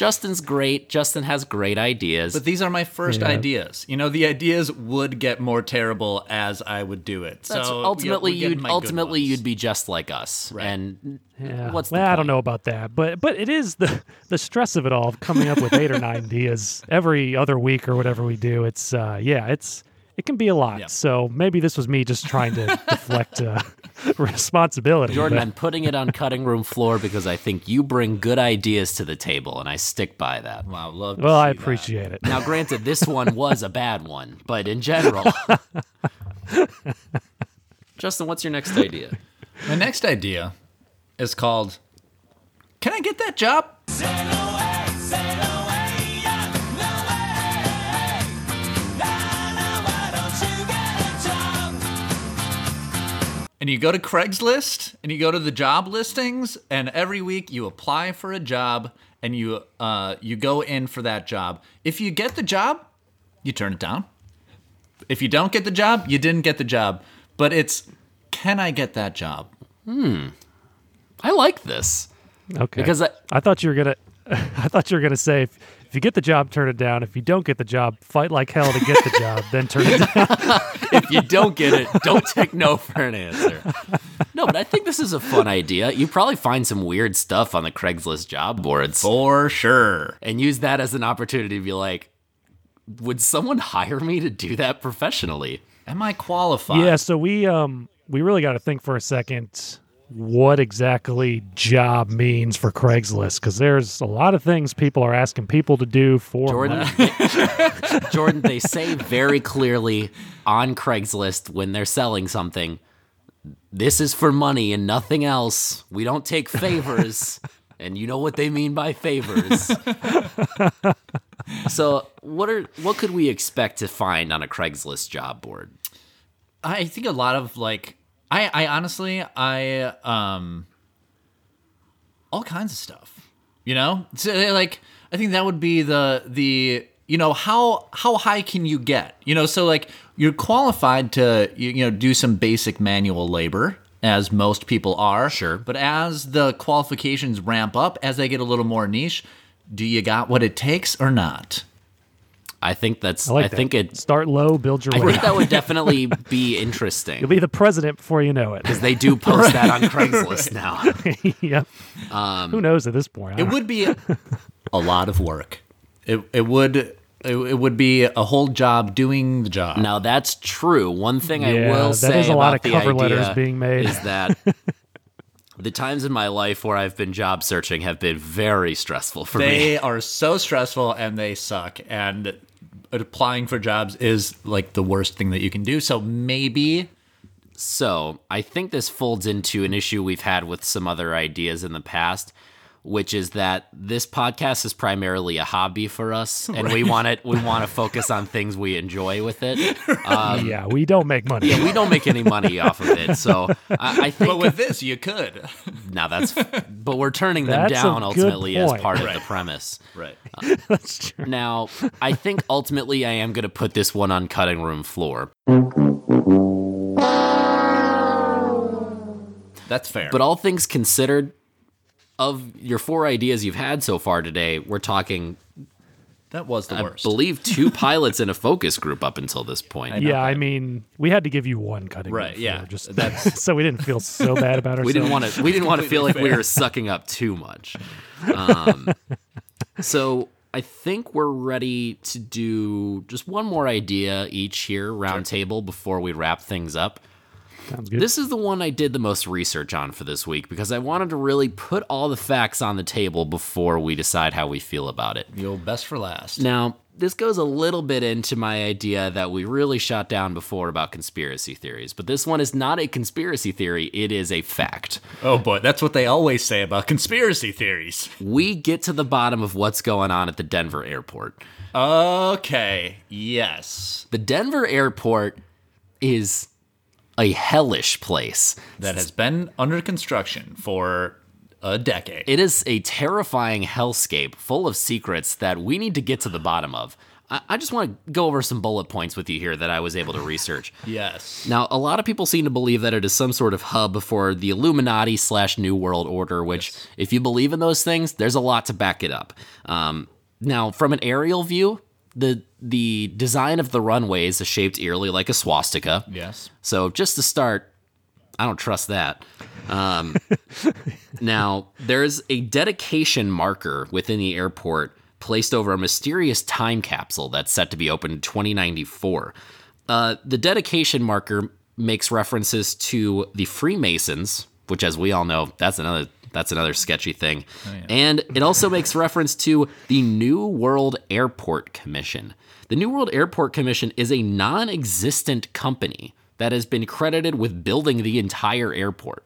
[SPEAKER 1] Justin's great. Justin has great ideas.
[SPEAKER 3] But these are my first
[SPEAKER 2] Yeah.
[SPEAKER 3] ideas. You know, the ideas would get more terrible as I would do it.
[SPEAKER 1] That's
[SPEAKER 3] so
[SPEAKER 1] ultimately
[SPEAKER 3] we're
[SPEAKER 1] you'd ultimately you'd be just like us.
[SPEAKER 3] Right.
[SPEAKER 1] And
[SPEAKER 2] Yeah.
[SPEAKER 1] what's the
[SPEAKER 2] well, I don't know about that, but but it is the the stress of it all of coming up with eight or nine [LAUGHS] ideas every other week or whatever we do. It's uh, yeah, it's it can be a lot.
[SPEAKER 3] Yeah.
[SPEAKER 2] So maybe this was me just trying to [LAUGHS] deflect uh, [LAUGHS] responsibility.
[SPEAKER 1] Jordan,
[SPEAKER 2] but-
[SPEAKER 1] I'm putting it on cutting room floor because I think you bring good ideas to the table, and I stick by that.
[SPEAKER 3] Wow, love. to
[SPEAKER 2] well, I
[SPEAKER 3] see that.
[SPEAKER 2] appreciate it.
[SPEAKER 1] Now, granted, this one [LAUGHS] was a bad one, but in general. Justin, what's your next idea?
[SPEAKER 3] My next idea is called Can I get that job? And you go to Craigslist and you go to the job listings, and every week you apply for a job and you uh, you go in for that job. If you get the job, you turn it down. If you don't get the job, you didn't get the job. But it's can I get that job? Hmm.
[SPEAKER 1] I like this.
[SPEAKER 2] Okay.
[SPEAKER 1] Because I-
[SPEAKER 2] I thought you were gonna [LAUGHS] I thought you were gonna say if, if you get the job, turn it down. If you don't get the job, fight like hell to get the job, then turn it down. [LAUGHS]
[SPEAKER 1] If you don't get it, don't take no for an answer. No, but I think this is a fun idea. You probably find some weird stuff on the Craigslist job boards
[SPEAKER 3] For sure.
[SPEAKER 1] and use that as an opportunity to be like, would someone hire me to do that professionally?
[SPEAKER 3] Am I qualified?
[SPEAKER 2] Yeah, so we um we really got to think for a second what exactly job means for Craigslist because there's a lot of things people are asking people to do for
[SPEAKER 1] Jordan,
[SPEAKER 2] money. [LAUGHS]
[SPEAKER 1] Jordan, they say very clearly on Craigslist when they're selling something, this is for money and nothing else. We don't take favors. [LAUGHS] and you know what they mean by favors. so, what are what could we expect to find on a Craigslist job board?
[SPEAKER 3] I think a lot of like I I honestly I um all kinds of stuff. You know? So like I think that would be the the you know how how high can you get? You know, so like you're qualified to you, you know do some basic manual labor as most people are.
[SPEAKER 1] Sure.
[SPEAKER 3] But as the qualifications ramp up, as they get a little more niche, do you got what it takes or not?
[SPEAKER 1] I think that's
[SPEAKER 2] I
[SPEAKER 1] I,
[SPEAKER 2] that.
[SPEAKER 1] think it
[SPEAKER 2] Start low, build your way.
[SPEAKER 1] I
[SPEAKER 2] way.
[SPEAKER 1] think
[SPEAKER 2] up.
[SPEAKER 1] that would definitely [LAUGHS] be interesting.
[SPEAKER 2] You'll be the president before you know it.
[SPEAKER 1] Because they do post that on Craigslist now. [LAUGHS]
[SPEAKER 2] yep.
[SPEAKER 1] Um,
[SPEAKER 2] Who knows at this point?
[SPEAKER 3] It would be [LAUGHS] a lot of work. It it would it, it would be a whole job doing the job.
[SPEAKER 1] Now that's true. One thing I will
[SPEAKER 2] that
[SPEAKER 1] say
[SPEAKER 2] is a lot of
[SPEAKER 1] the
[SPEAKER 2] cover letters being made.
[SPEAKER 1] is that the times in my life where I've been job searching have been very stressful for me.
[SPEAKER 3] They are so stressful and they suck. And applying for jobs is like the worst thing that you can do. So maybe
[SPEAKER 1] So I think this folds into an issue we've had with some other ideas in the past, which is that this podcast is primarily a hobby for us, [LAUGHS] and we want it. We want to focus on things we enjoy with it. [LAUGHS] Um,
[SPEAKER 2] yeah, we don't make money.
[SPEAKER 1] we don't make any money off of it, so I, I think
[SPEAKER 3] but with this you could. [LAUGHS]
[SPEAKER 1] now that's but we're turning them
[SPEAKER 2] That's
[SPEAKER 1] down ultimately as
[SPEAKER 2] point.
[SPEAKER 1] part of the premise.
[SPEAKER 3] Right.
[SPEAKER 2] That's true.
[SPEAKER 1] Now, I think ultimately I am going to put this one on cutting room floor.
[SPEAKER 3] That's fair.
[SPEAKER 1] But all things considered, of your four ideas you've had so far today, we're talking,
[SPEAKER 3] that was the
[SPEAKER 1] I
[SPEAKER 3] worst.
[SPEAKER 1] believe, two [LAUGHS] pilots in a focus group up until this point.
[SPEAKER 2] Yeah, I mean, we had to give you one cutting.
[SPEAKER 3] Right, yeah,
[SPEAKER 2] floor, Just
[SPEAKER 3] that's- [LAUGHS]
[SPEAKER 2] so we didn't feel so bad about ourselves. [LAUGHS]
[SPEAKER 1] we didn't want to. We didn't want to feel like we were sucking up too much. Um, so I think we're ready to do just one more idea each here, round table, before we wrap things up.
[SPEAKER 2] Sounds good.
[SPEAKER 1] This is the one I did the most research on for this week because I wanted to really put all the facts on the table before we decide how we feel about it.
[SPEAKER 3] Yo, best for last.
[SPEAKER 1] Now, this goes a little bit into my idea that we really shot down before about conspiracy theories, but this one is not a conspiracy theory, it is a fact.
[SPEAKER 3] Oh boy, that's what they always say about conspiracy theories.
[SPEAKER 1] We get to the bottom of what's going on at the Denver airport.
[SPEAKER 3] Okay. Yes.
[SPEAKER 1] The Denver airport is a hellish place.
[SPEAKER 3] That has been under construction for a decade.
[SPEAKER 1] It is a terrifying hellscape full of secrets that we need to get to the bottom of. I, I just want to go over some bullet points with you here that I was able to research. [LAUGHS]
[SPEAKER 3] yes.
[SPEAKER 1] Now, a lot of people seem to believe that it is some sort of hub for the Illuminati slash New World Order, which, if you believe in those things, there's a lot to back it up. Um, now, from an aerial view, the the design of the runways is shaped eerily like a swastika.
[SPEAKER 3] Yes.
[SPEAKER 1] So just to start, I don't trust that. Um, [LAUGHS] now, there's a dedication marker within the airport placed over a mysterious time capsule that's set to be opened in 2094. Uh, the dedication marker makes references to the Freemasons, which, as we all know, that's another that's another sketchy thing, oh, and it also makes reference to the New World Airport Commission. The New World Airport Commission is a non-existent company that has been credited with building the entire airport.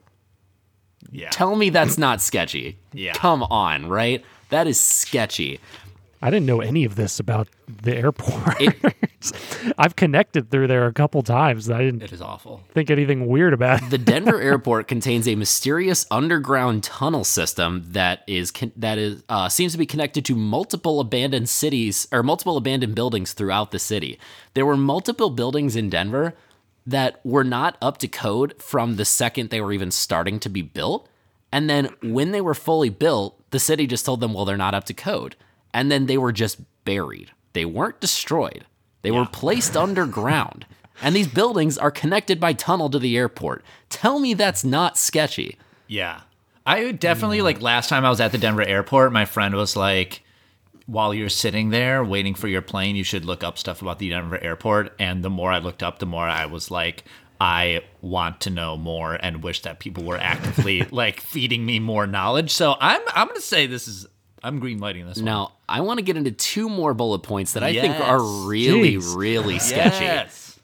[SPEAKER 3] Yeah.
[SPEAKER 1] Tell me that's not sketchy.
[SPEAKER 3] Yeah.
[SPEAKER 1] Come on, right? That is sketchy.
[SPEAKER 2] I didn't know any of this about the airport. [LAUGHS] I've connected through there a couple times. I didn't
[SPEAKER 3] it is awful.
[SPEAKER 2] think anything weird about it.
[SPEAKER 1] The Denver airport contains a mysterious underground tunnel system that is that is uh, seems to be connected to multiple abandoned cities or multiple abandoned buildings throughout the city. There were multiple buildings in Denver that were not up to code from the second they were even starting to be built. And then when they were fully built, the city just told them, well, they're not up to code. And then they were just buried. They weren't destroyed, they were placed [LAUGHS] underground. And these buildings are connected by tunnel to the airport. Tell me that's not sketchy.
[SPEAKER 3] Yeah. I definitely like last time I was at the Denver airport, my friend was like, while you're sitting there waiting for your plane, you should look up stuff about the Denver airport. And the more I looked up, the more I was like, I want to know more and wish that people were actively [LAUGHS] like feeding me more knowledge. So I'm I'm gonna say this is I'm green lighting this one.
[SPEAKER 1] Now, I want to get into two more bullet points that I think are really,
[SPEAKER 2] Jeez.
[SPEAKER 1] really sketchy.
[SPEAKER 3] Yes.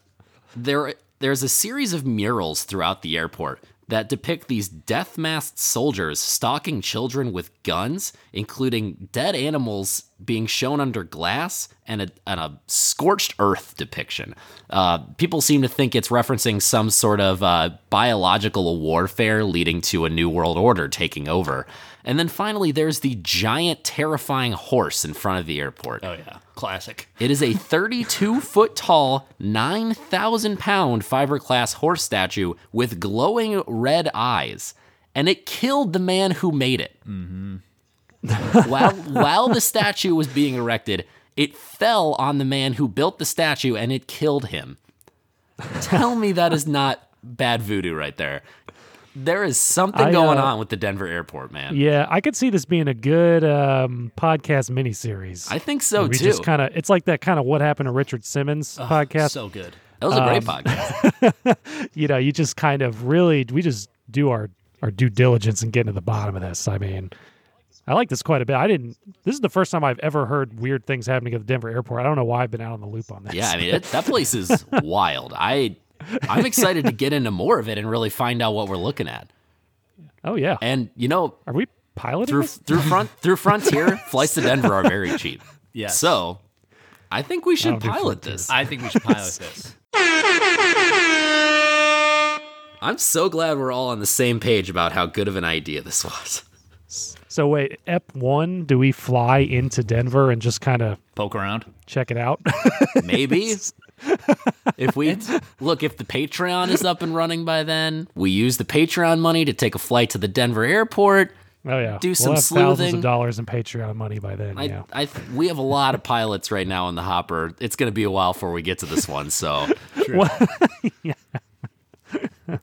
[SPEAKER 1] there there's a series of murals throughout the airport that depict these death masked soldiers stalking children with guns, including dead animals being shown under glass and a, and a scorched earth depiction. Uh, people seem to think it's referencing some sort of uh, biological warfare leading to a new world order taking over. And then finally, there's the giant, terrifying horse in front of the airport.
[SPEAKER 3] Oh yeah. Classic.
[SPEAKER 1] It is a 32 foot tall, 9,000 pound fiberglass horse statue with glowing red eyes, and it killed the man who made it. While, while the statue was being erected, it fell on the man who built the statue and it killed him. Tell me that is not bad voodoo right there. There is something
[SPEAKER 2] I,
[SPEAKER 1] going
[SPEAKER 2] uh,
[SPEAKER 1] on with the Denver airport, man.
[SPEAKER 2] Yeah, I could see this being a good um, podcast miniseries.
[SPEAKER 1] I think so
[SPEAKER 2] we
[SPEAKER 1] too.
[SPEAKER 2] just kind of it's like that kind of what happened to Richard Simmons podcast.
[SPEAKER 3] So good.
[SPEAKER 1] that was a great
[SPEAKER 2] um,
[SPEAKER 1] podcast. [LAUGHS]
[SPEAKER 2] you know, you just kind of really we just do our our due diligence and get to the bottom of this. I mean, I like this quite a bit. I didn't. This is the first time I've ever heard weird things happening at the Denver airport. I don't know why I've been out on the loop on this.
[SPEAKER 1] Yeah, I mean [LAUGHS] it, that place is wild. I I'm excited to get into more of it and really find out what we're looking at.
[SPEAKER 2] oh yeah.
[SPEAKER 1] And you know,
[SPEAKER 2] Are we piloting
[SPEAKER 1] through
[SPEAKER 2] this?
[SPEAKER 1] through front through Frontier, [LAUGHS] flights to Denver are very cheap.
[SPEAKER 3] Yeah.
[SPEAKER 1] So, I think we should pilot this.
[SPEAKER 3] I think we should pilot this.
[SPEAKER 1] I'm so glad we're all on the same page about how good of an idea this was.
[SPEAKER 2] So wait, Ep one, do we fly into Denver and just kind of
[SPEAKER 3] Poke around.
[SPEAKER 2] check it out? [LAUGHS]
[SPEAKER 1] Maybe. [LAUGHS] if we look, if the Patreon is up and running by then, we use the Patreon money to take a flight to the Denver airport.
[SPEAKER 2] oh yeah,
[SPEAKER 1] Do
[SPEAKER 2] we'll
[SPEAKER 1] some
[SPEAKER 2] have thousands
[SPEAKER 1] sleuthing.
[SPEAKER 2] of dollars in Patreon money by then.
[SPEAKER 1] I,
[SPEAKER 2] yeah,
[SPEAKER 1] I, we have a lot of pilots right now in the hopper. It's going to be a while before we get to this one. So, [LAUGHS]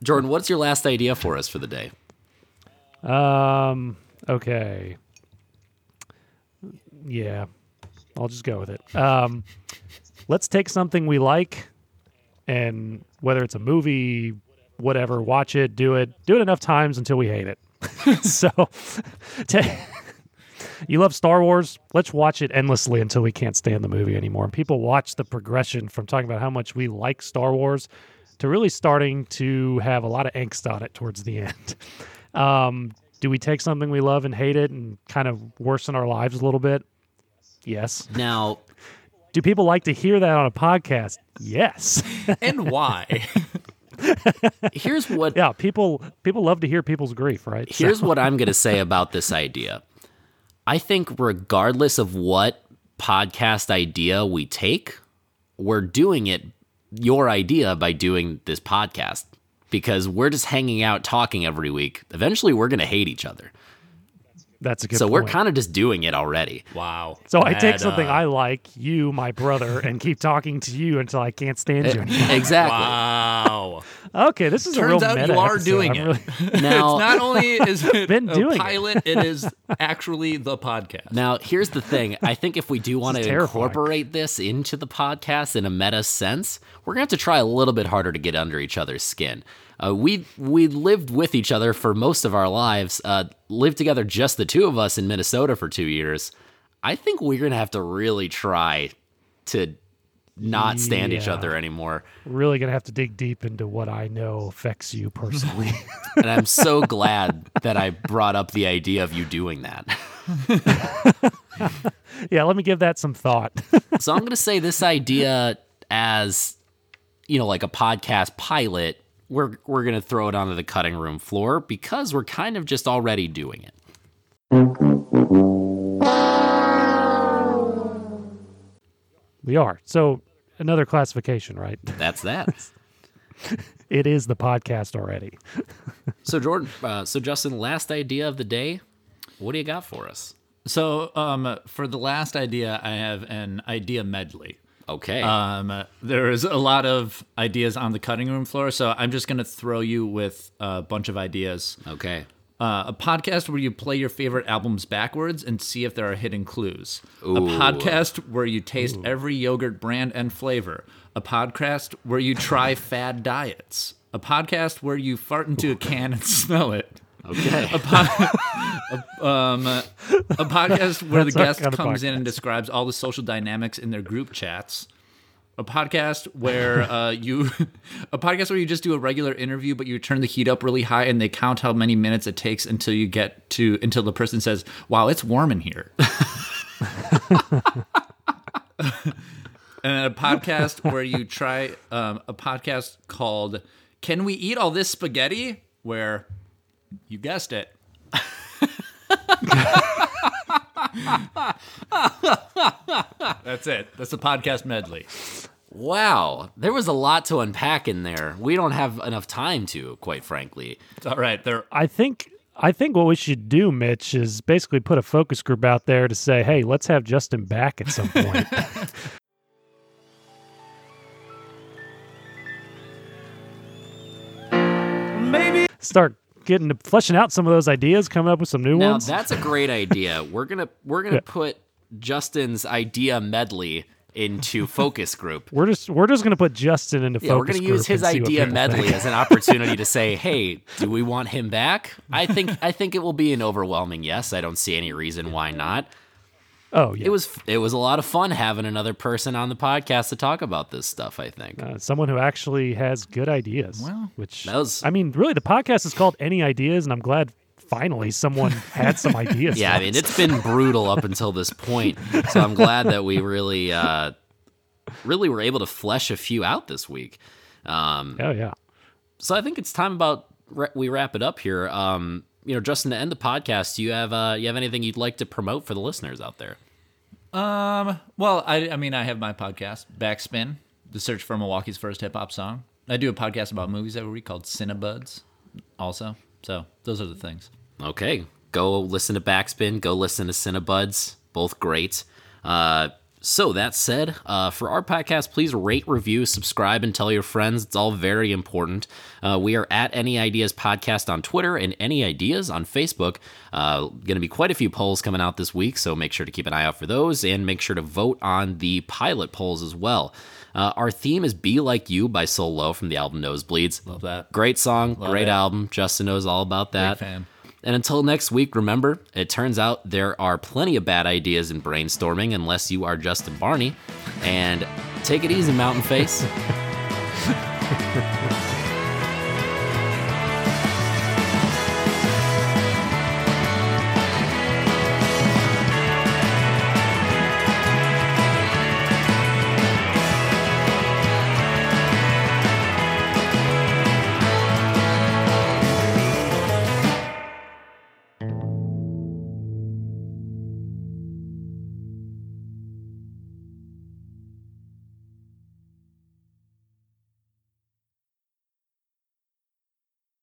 [SPEAKER 1] Jordan, what's your last idea for us for the day?
[SPEAKER 2] Um. Okay. Yeah, I'll just go with it. Um, let's take something we like, and whether it's a movie, whatever, watch it, do it, do it enough times until we hate it. [LAUGHS] so, [LAUGHS] you love Star Wars? Let's watch it endlessly until we can't stand the movie anymore. And people watch the progression from talking about how much we like Star Wars to really starting to have a lot of angst on it towards the end. [LAUGHS] Um, do we take something we love and hate it and kind of worsen our lives a little bit? Yes.
[SPEAKER 1] Now,
[SPEAKER 2] Do people like to hear that on a podcast? Yes. [LAUGHS]
[SPEAKER 3] And why?
[SPEAKER 1] here's what
[SPEAKER 2] yeah, people people love to hear people's grief, right? So-
[SPEAKER 1] Here's what I'm going to say about this idea. I think, regardless of what podcast idea we take, we're doing it your idea by doing this podcast because we're just hanging out talking every week. Eventually, we're going to hate each other.
[SPEAKER 2] that's a good
[SPEAKER 1] so we're kind of just doing it already.
[SPEAKER 3] wow.
[SPEAKER 2] So I take something
[SPEAKER 3] uh,
[SPEAKER 2] I like, you, my brother, and keep talking to you until I can't stand you anymore.
[SPEAKER 1] Exactly.
[SPEAKER 3] Wow.
[SPEAKER 2] Okay, this is a
[SPEAKER 3] Turns out you are
[SPEAKER 2] episode.
[SPEAKER 3] doing
[SPEAKER 2] I'm
[SPEAKER 3] it.
[SPEAKER 2] really- [LAUGHS]
[SPEAKER 1] Now,
[SPEAKER 3] it's not only is [LAUGHS] it
[SPEAKER 2] Been
[SPEAKER 3] a
[SPEAKER 2] doing it.
[SPEAKER 3] pilot, it is actually the podcast.
[SPEAKER 1] Now, here's the thing. I think if we do want to incorporate this into the podcast in a meta sense, we're going to have to try a little bit harder to get under each other's skin. Uh, we we lived with each other for most of our lives. Uh, lived together, just the two of us in Minnesota for two years. I think we're going to have to really try to not stand each other anymore.
[SPEAKER 2] really gonna have to dig deep into what I know affects you personally. [LAUGHS]
[SPEAKER 1] And I'm so glad that I brought up the idea of you doing that. [LAUGHS]
[SPEAKER 2] yeah, let me give that some thought. [LAUGHS]
[SPEAKER 1] So I'm going to say this idea as you know like a podcast pilot we're we're going to throw it onto the cutting room floor because we're kind of just already doing it.
[SPEAKER 2] we are. So another classification, right? [LAUGHS]
[SPEAKER 1] That's that.
[SPEAKER 2] It is the podcast already.
[SPEAKER 1] so Jordan, uh, so Justin, last idea of the day. What do you got for us?
[SPEAKER 3] So, um, for the last idea, I have an idea medley.
[SPEAKER 1] Okay.
[SPEAKER 3] Um, there's a lot of ideas on the cutting room floor, so I'm just gonna throw you with a bunch of ideas.
[SPEAKER 1] okay.
[SPEAKER 3] Uh, a podcast where you play your favorite albums backwards and see if there are hidden clues. A podcast where you taste every yogurt brand and flavor. A podcast where you try [LAUGHS] fad diets. A podcast where you fart into a can and [LAUGHS] smell it.
[SPEAKER 1] Okay. [LAUGHS]
[SPEAKER 3] Um, a podcast where the guest
[SPEAKER 2] kind of
[SPEAKER 3] comes in and describes all the social dynamics in their group chats. A podcast where [LAUGHS] uh, you, [LAUGHS] a podcast where you just do a regular interview, but you turn the heat up really high and they count how many minutes it takes until you get to until the person says, "Wow, it's warm in here." [LAUGHS] and a podcast where you try um, a podcast called "Can We Eat All This Spaghetti?" Where you guessed it. That's it. That's the podcast medley.
[SPEAKER 1] wow. There was a lot to unpack in there. We don't have enough time to, quite frankly.
[SPEAKER 3] All right. They're
[SPEAKER 2] I think I think what we should do, Mitch, is basically put a focus group out there to say, "Hey, let's have Justin back at some point." [LAUGHS]
[SPEAKER 4] Maybe
[SPEAKER 2] Start getting to fleshing out some of those ideas, coming up with some new
[SPEAKER 1] Now
[SPEAKER 2] ones.
[SPEAKER 1] that's a great idea. We're gonna we're gonna
[SPEAKER 2] Yeah.
[SPEAKER 1] put Justin's idea medley into focus group.
[SPEAKER 2] we're just we're just gonna put Justin into focus group.
[SPEAKER 1] Yeah, we're gonna use his
[SPEAKER 2] and see what
[SPEAKER 1] idea medley as an opportunity to say, [LAUGHS] "Hey, do we want him back?" I think I think it will be an overwhelming yes. I don't see any reason why not.
[SPEAKER 2] Oh yeah,
[SPEAKER 1] It was it was a lot of fun having another person on the podcast to talk about this stuff. I think.
[SPEAKER 2] uh, someone who actually has good ideas.
[SPEAKER 3] Well,
[SPEAKER 2] which
[SPEAKER 1] that was-
[SPEAKER 2] I mean, really, the podcast is called Any Ideas, and I'm glad finally someone had some [LAUGHS] ideas.
[SPEAKER 1] Yeah, I mean it's been brutal up until this point, so I'm glad that we really, uh, really were able to flesh a few out this week. Um,
[SPEAKER 2] oh yeah.
[SPEAKER 1] so I think it's time about ra- we wrap it up here. Um, you know, Justin, to end the podcast, do you have uh, you have anything you'd like to promote for the listeners out there?
[SPEAKER 3] Um, well, I, I mean, I have my podcast, Backspin, the search for Milwaukee's first hip hop song. I do a podcast about movies every week called Cinebuds, also. So those are the things.
[SPEAKER 1] Okay, go listen to Backspin. Go listen to Cinebuds. Both great. Uh, so that said, uh, for our podcast, please rate, review, subscribe, and tell your friends. It's all very important. Uh, we are at Any Ideas Podcast on Twitter and Any Ideas on Facebook. Uh, Going to be quite a few polls coming out this week, so make sure to keep an eye out for those and make sure to vote on the pilot polls as well. Uh, our theme is "Be Like You" by Soul Low from the album Nosebleeds.
[SPEAKER 3] Love that.
[SPEAKER 1] Great song, great
[SPEAKER 3] it.
[SPEAKER 1] album. Justin knows all about that.
[SPEAKER 3] fan.
[SPEAKER 1] And until next week, remember, it turns out there are plenty of bad ideas in brainstorming unless you are Justin Barney. And take it easy, Mountain Face. [LAUGHS]